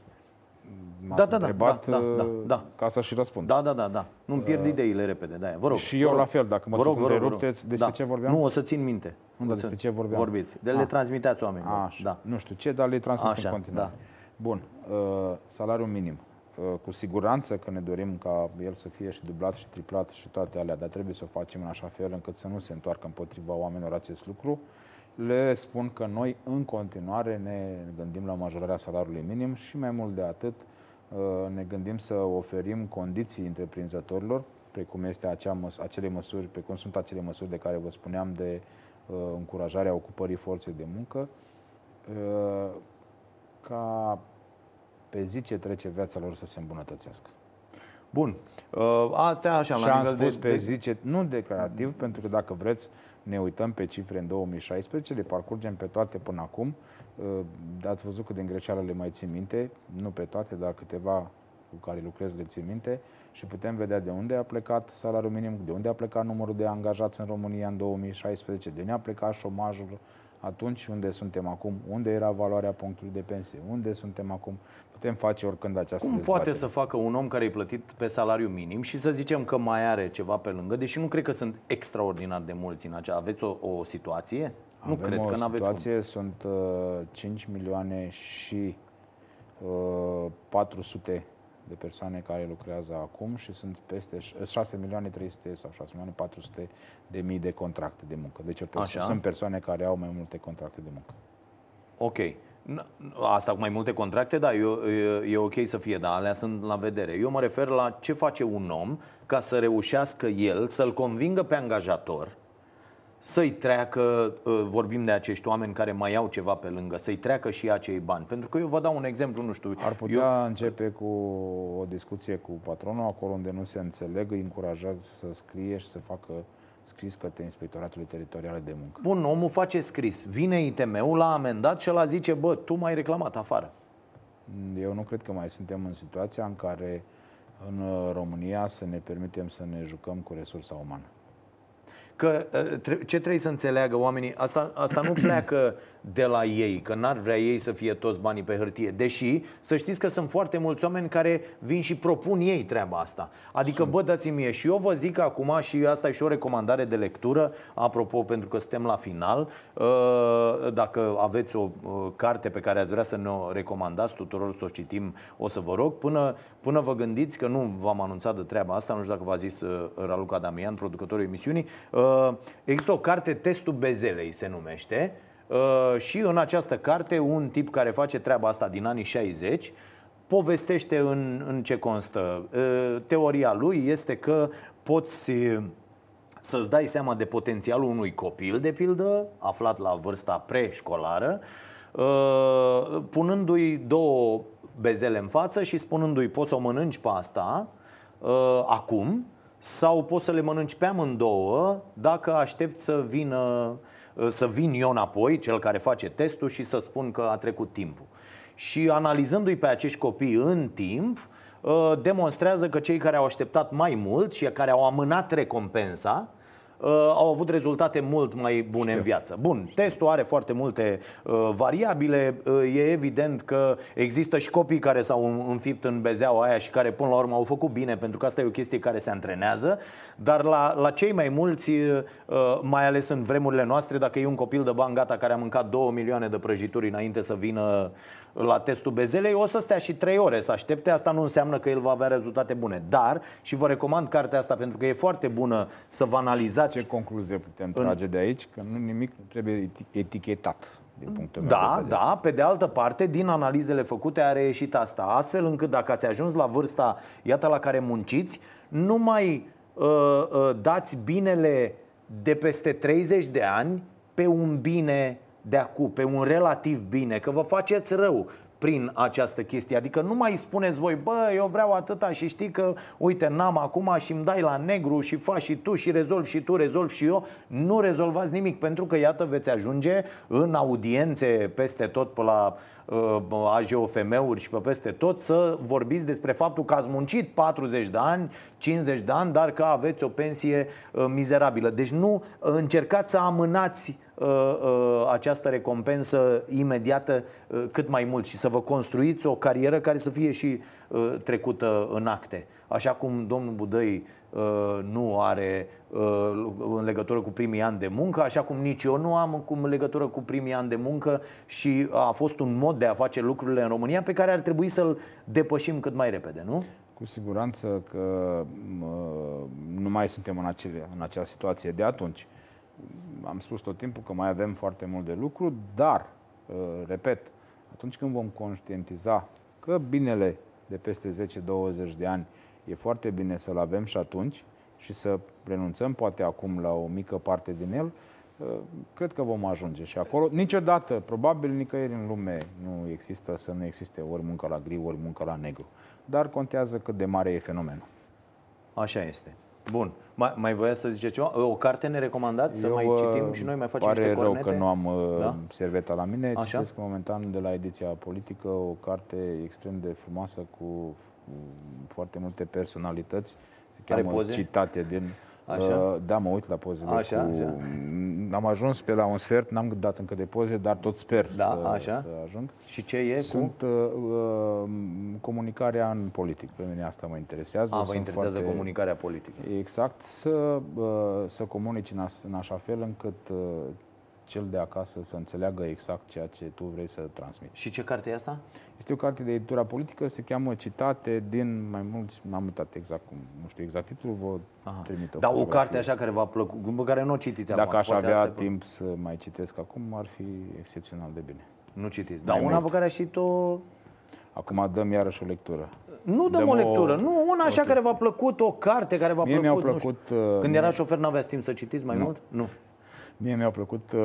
M-ați Da, da, da, întrebat da, da, uh, da. ca să și răspund. Da, da, da, da. Nu-mi pierd ideile repede, da. Vă rog. Și vă eu rog. la fel, dacă mă Vă tot rog, vă rog, vă rog. întrerupteți, despre ce vorbeam? Nu, o să țin minte. Nu, O dar să- despre ce vorbeam? Vorbiți. De le Ah. transmiteți oamenilor. Așa, Da. nu știu ce, dar le transmit Așa, în continuare. da. Bun, uh, salariul minim. Uh, cu siguranță că ne dorim ca el să fie și dublat și triplat și toate alea, dar trebuie să o facem în așa fel încât să nu se întoarcă împotriva oamenilor acest lucru. Le spun că noi în continuare ne gândim la majorarea salariului minim și mai mult de atât uh, ne gândim să oferim condiții întreprinzătorilor, precum este acea măs- acele măsuri, precum sunt acele măsuri de care vă spuneam de uh, încurajarea ocupării forței de muncă, uh, ca pe zi ce trece viața lor să se îmbunătățească. Bun. Uh, Astea așa, și la am nivel spus de, pe de, zi ce, nu declarativ, pentru că dacă vreți, ne uităm pe cifre în 2016, le parcurgem pe toate până acum. Uh, Ați văzut cât de greșeală le mai țin minte, nu pe toate, dar câteva cu care lucrez le țin minte și putem vedea de unde a plecat salariul minim, de unde a plecat numărul de angajați în România în 2016, de unde a plecat șomajul atunci și unde suntem acum, unde era valoarea punctului de pensie, unde suntem acum. Putem face oricând această cum dezbatere. poate să facă un om care e plătit pe salariu minim și să zicem că mai are ceva pe lângă, deși nu cred că sunt extraordinar de mulți în acea. Aveți o, o situație? nu Avem cred o că n-aveți cum. situație, sunt uh, 5 milioane și uh, 400 de persoane care lucrează acum și sunt peste ș- 6 milioane 300 sau 6 milioane 400 de mii de contracte de muncă. Deci o perso- Așa. sunt persoane care au mai multe contracte de muncă. Ok. N- Asta cu mai multe contracte, da, e, e, e ok să fie, dar alea sunt la vedere. Eu mă refer la ce face un om ca să reușească el să-l convingă pe angajator să-i treacă, uh, vorbim de acești oameni care mai au ceva pe lângă, să-i treacă și acei bani. Pentru că eu vă dau un exemplu, nu știu. Ar putea eu... începe cu o discuție cu patronul, acolo unde nu se înțeleg, îi încurajează să scrie și să facă scris către Inspectoratului Teritorial de Muncă. Bun, omul face scris. Vine ITM-ul, l-a amendat și ăla zice, bă, tu m-ai reclamat afară. Eu nu cred că mai suntem în situația în care în uh, România să ne permitem să ne jucăm cu resursa umană. Că ce trebuie să înțeleagă oamenii, asta, asta nu pleacă de la ei, că n-ar vrea ei să fie toți banii pe hârtie. Deși, să știți că sunt foarte mulți oameni care vin și propun ei treaba asta. Adică, sunt. bă, dați-mi mie. Și eu vă zic acum, și asta e și o recomandare de lectură, apropo, pentru că suntem la final, uh, dacă aveți o uh, carte pe care ați vrea să ne o recomandați tuturor să o citim, o să vă rog, până, până vă gândiți că nu v-am anunțat de treaba asta, nu știu dacă v-a zis uh, Raluca Damian, producătorul emisiunii, există o carte, Testul Bezelei se numește, Uh, și în această carte, un tip care face treaba asta din anii 60 povestește în, în ce constă. Uh, teoria lui este că poți să-ți dai seama de potențialul unui copil, de pildă, aflat la vârsta preșcolară, uh, punându-i două bezele în față și spunându-i poți să o mănânci pe asta acum sau poți să le mănânci pe amândouă dacă aștepți să vină Uh, să vin eu înapoi, cel care face testul, și să spun că a trecut timpul. Și analizându-i pe acești copii în timp, uh, demonstrează că cei care au așteptat mai mult și care au amânat recompensa, uh, au avut rezultate mult mai bune Știu. în viață. Bun, testul are foarte multe uh, variabile. Uh, e evident că există și copii care s-au înfipt în bezeaua aia și care până la urmă au făcut bine, pentru că asta e o chestie care se antrenează. Dar la, la cei mai mulți, uh, mai ales în vremurile noastre, dacă e un copil de bani gata care a mâncat 2 milioane de prăjituri înainte să vină la testul bezelei, o să stea și 3 ore să aștepte. Asta nu înseamnă că el va avea rezultate bune. Dar, și vă recomand cartea asta pentru că e foarte bună să vă analizați. Ce concluzie putem trage în... de aici? Că nu nimic nu trebuie etichetat din punctul meu da, de vedere. Da, pe de altă parte, din analizele făcute a reieșit asta, astfel încât dacă ați ajuns la vârsta, iată, la care munciți, nu mai uh, uh, dați binele de peste 30 de ani pe un bine de acum, pe un relativ bine, că vă faceți rău prin această chestie. Adică nu mai spuneți voi, bă, eu vreau atâta și știi că, uite, n-am acum și îmi dai la negru și faci și tu și rezolvi și tu, rezolvi și eu. Nu rezolvați nimic, pentru că, iată, veți ajunge în audiențe peste tot pe la uh, AJOFM-uri și pe peste tot să vorbiți despre faptul că ați muncit 40 de ani, 50 de ani, dar că aveți o pensie uh, mizerabilă. Deci nu încercați să amânați uh, uh, această recompensă imediată uh, cât mai mult și să vă construiți o carieră care să fie și uh, trecută în acte. Așa cum domnul Budăi uh, nu are uh, în legătură cu primii ani de muncă, așa cum nici eu nu am în legătură cu primii ani de muncă și a fost un mod de a face lucrurile în România pe care ar trebui să-l depășim cât mai repede, nu? Cu siguranță că nu mai suntem în, acele, în acea situație de atunci. Am spus tot timpul că mai avem foarte mult de lucru, dar, uh, repet, atunci când vom conștientiza că binele de peste 10-20 de ani e foarte bine să-l avem și atunci și să renunțăm poate acum la o mică parte din el, uh, cred că vom ajunge și acolo. Niciodată, probabil nicăieri în lume nu există să nu existe ori muncă la gri, ori muncă la negru. Dar contează cât de mare e fenomenul. Așa este. Bun. Mai, mai voia să zice ceva? O carte ne recomandați să Eu, mai citim și noi mai facem pare niște cornete? rău că nu am uh, da? serveta la mine. Așa? Citesc momentan de la ediția Politică o carte extrem de frumoasă cu foarte multe personalități. Se cheamă poze? Citate din Așa? Uh, da, mă uit la pozele. Așa, cu... așa. Am ajuns pe la un sfert, n-am dat încă de poze, dar tot sper da, să, așa. să ajung. Și ce e? Sunt cu? Uh, uh, comunicarea în politic. Pe mine asta mă interesează. A, vă interesează foarte... comunicarea politică. Exact. Să, uh, să comunici în, as, în așa fel încât uh, cel de acasă să înțeleagă exact ceea ce tu vrei să transmiți. Și ce carte e asta? Este o carte de editura politică, se cheamă Citate din mai mulți, m-am uitat exact cum, nu știu exact titlul, vă Aha. trimit o Dar o carte așa care v-a plăcut, pe care nu o citiți Dacă acum, aș avea timp pe... să mai citesc acum, ar fi excepțional de bine. Nu citiți. Dar una pe care și tu... Acum dăm iarăși o lectură. Nu dăm, dăm o lectură, o... nu, una așa care v-a plăcut, o carte care v-a Mie plăcut. Mi-a plăcut uh, Când era șofer, nu aveați timp să citiți mai nu. mult? Nu. Mie mi-au plăcut uh,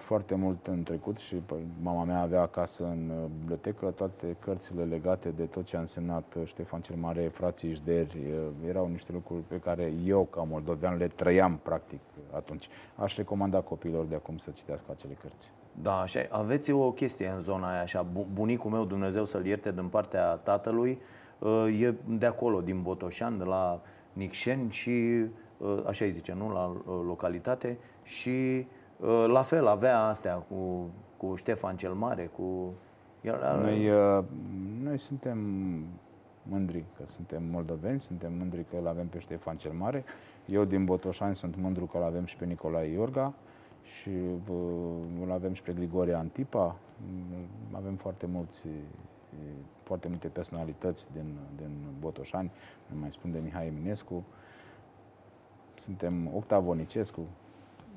foarte mult în trecut și mama mea avea acasă în uh, bibliotecă toate cărțile legate de tot ce a însemnat uh, Ștefan cel Mare, frații Ișderi. Uh, erau niște lucruri pe care eu, ca moldovean, le trăiam practic atunci. Aș recomanda copiilor de acum să citească acele cărți. Da, așa Aveți o chestie în zona aia, așa. Bunicul meu, Dumnezeu să-l ierte din partea tatălui, e de acolo, din Botoșan, de la Nicșeni și așa îi zice, nu? La localitate și la fel avea astea cu, cu Ștefan cel Mare, cu... Noi, noi suntem mândri că suntem moldoveni, suntem mândri că îl avem pe Ștefan cel Mare. Eu din Botoșani sunt mândru că îl avem și pe Nicolae Iorga și îl avem și pe Grigorie Antipa. Avem foarte mulți foarte multe personalități din, din Botoșani, nu mai spun de Mihai Eminescu. Suntem Octav Onicescu,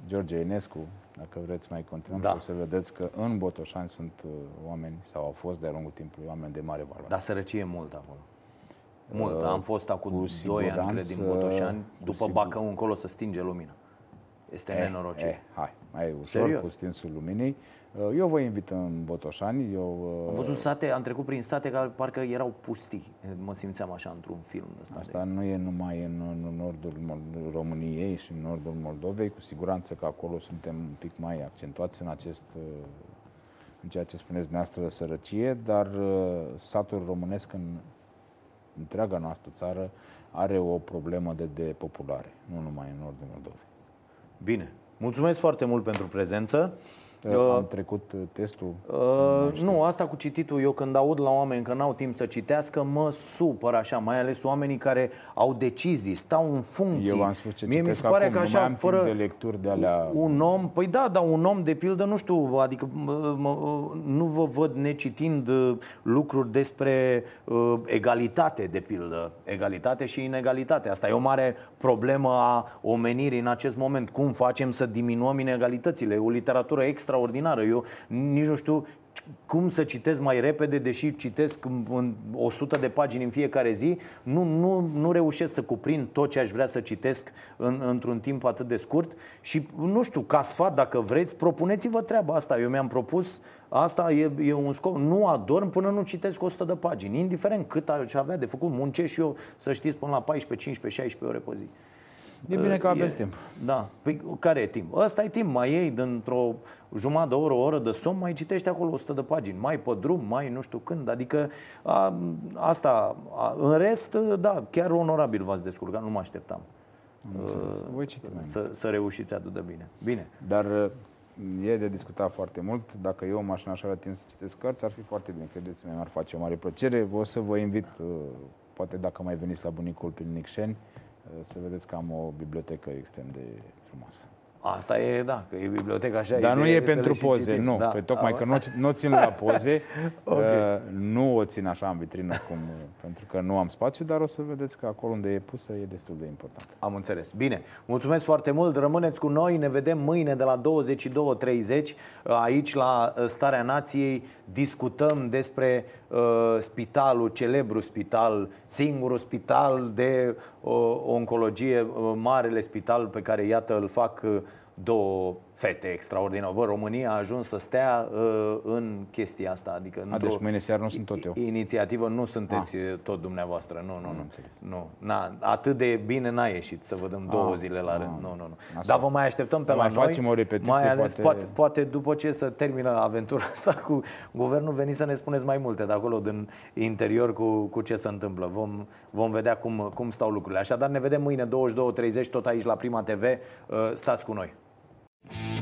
George Enescu, dacă vreți mai continuăm da. să vedeți că în Botoșani sunt uh, oameni, sau au fost de-a lungul timpului, oameni de mare valoare. Dar sărăcie mult acolo. Mult. Am fost acum 2 ani, cred, din Botoșani. După sigur... Bacău încolo să stinge lumina. Este eh, nenorocit. Eh, hai, mai ușor Serios? cu stinsul luminii. Uh, eu vă invit în Botoșani. Eu, uh, am văzut sate, am trecut prin sate care parcă erau pustii. Mă simțeam așa într-un film. Ăsta Asta de... nu e numai în, în nordul României și în nordul Moldovei. Cu siguranță că acolo suntem un pic mai accentuați în acest uh, în ceea ce spuneți dumneavoastră sărăcie, dar satul românesc în întreaga noastră țară are o problemă de depopulare, nu numai în nordul Moldovei. Bine. Mulțumesc foarte mult pentru prezență. Uh, am trecut uh, testul? Uh, nu, asta cu cititul, eu când aud la oameni că n-au timp să citească, mă supăr așa, mai ales oamenii care au decizii, stau în funcții. Eu am spus ce Mie mi se pare acum, că așa, am fără de lecturi de alea... Un om, păi da, dar un om de pildă, nu știu, adică mă, mă, nu vă văd necitind uh, lucruri despre uh, egalitate, de pildă. Egalitate și inegalitate. Asta e o mare problemă a omenirii în acest moment. Cum facem să diminuăm inegalitățile? O literatură extra extraordinară. Eu nici nu știu cum să citesc mai repede, deși citesc în 100 de pagini în fiecare zi, nu, nu, nu reușesc să cuprind tot ce aș vrea să citesc în, într-un timp atât de scurt și nu știu, ca sfat, dacă vreți, propuneți-vă treaba asta. Eu mi-am propus, asta e, e un scop, nu adorm până nu citesc 100 de pagini, indiferent cât aș avea de făcut, muncesc și eu, să știți, până la 14, 15, 16 ore pe zi. E bine că aveți e, timp. Da. Păi care e timp? Ăsta e timp. Mai iei dintr-o jumătate de oră, o oră de somn, mai citești acolo 100 de pagini. Mai pe drum, mai nu știu când. Adică a, asta, a, în rest, da, chiar onorabil v-ați descurcat. Nu mă așteptam. Voi citi mai să, să reușiți atât de bine. Bine. Dar e de discutat foarte mult. Dacă eu m-aș așa timp să citesc cărți, ar fi foarte bine. Credeți-mă, mi-ar face o mare plăcere. O să vă invit, poate dacă mai veniți la bunicul prin Nicșeni, să vedeți că am o bibliotecă extrem de frumoasă. Asta e, da, că e biblioteca așa. Dar nu e pentru poze, citim. nu. Da. Pe tocmai că nu, nu țin la poze, okay. uh, nu o țin așa în vitrină cum, uh, pentru că nu am spațiu, dar o să vedeți că acolo unde e pusă e destul de important. Am înțeles. Bine, mulțumesc foarte mult, rămâneți cu noi, ne vedem mâine de la 22.30 uh, aici la uh, Starea Nației, discutăm despre uh, spitalul, celebru spital, singurul spital de uh, oncologie, uh, marele spital pe care iată îl fac uh, două fete extraordinare. Bă, România a ajuns să stea uh, în chestia asta. Adică a, deci mâine seară nu sunt tot eu. Inițiativă nu sunteți a. Ah. tot dumneavoastră. Nu, nu, nu. nu. Na, atât de bine n-a ieșit să vă dăm a. două ah. zile la rând. A. Nu, nu, nu. Așa. Dar vă mai așteptăm pe mai la facem noi. o repetiție, mai ales poate... poate... poate după ce să termină aventura asta cu guvernul, veniți să ne spuneți mai multe de acolo, din interior, cu, cu ce se întâmplă. Vom, vom vedea cum, cum stau lucrurile. Așadar, ne vedem mâine 22.30 tot aici la Prima TV. Uh, stați cu noi. Thank you.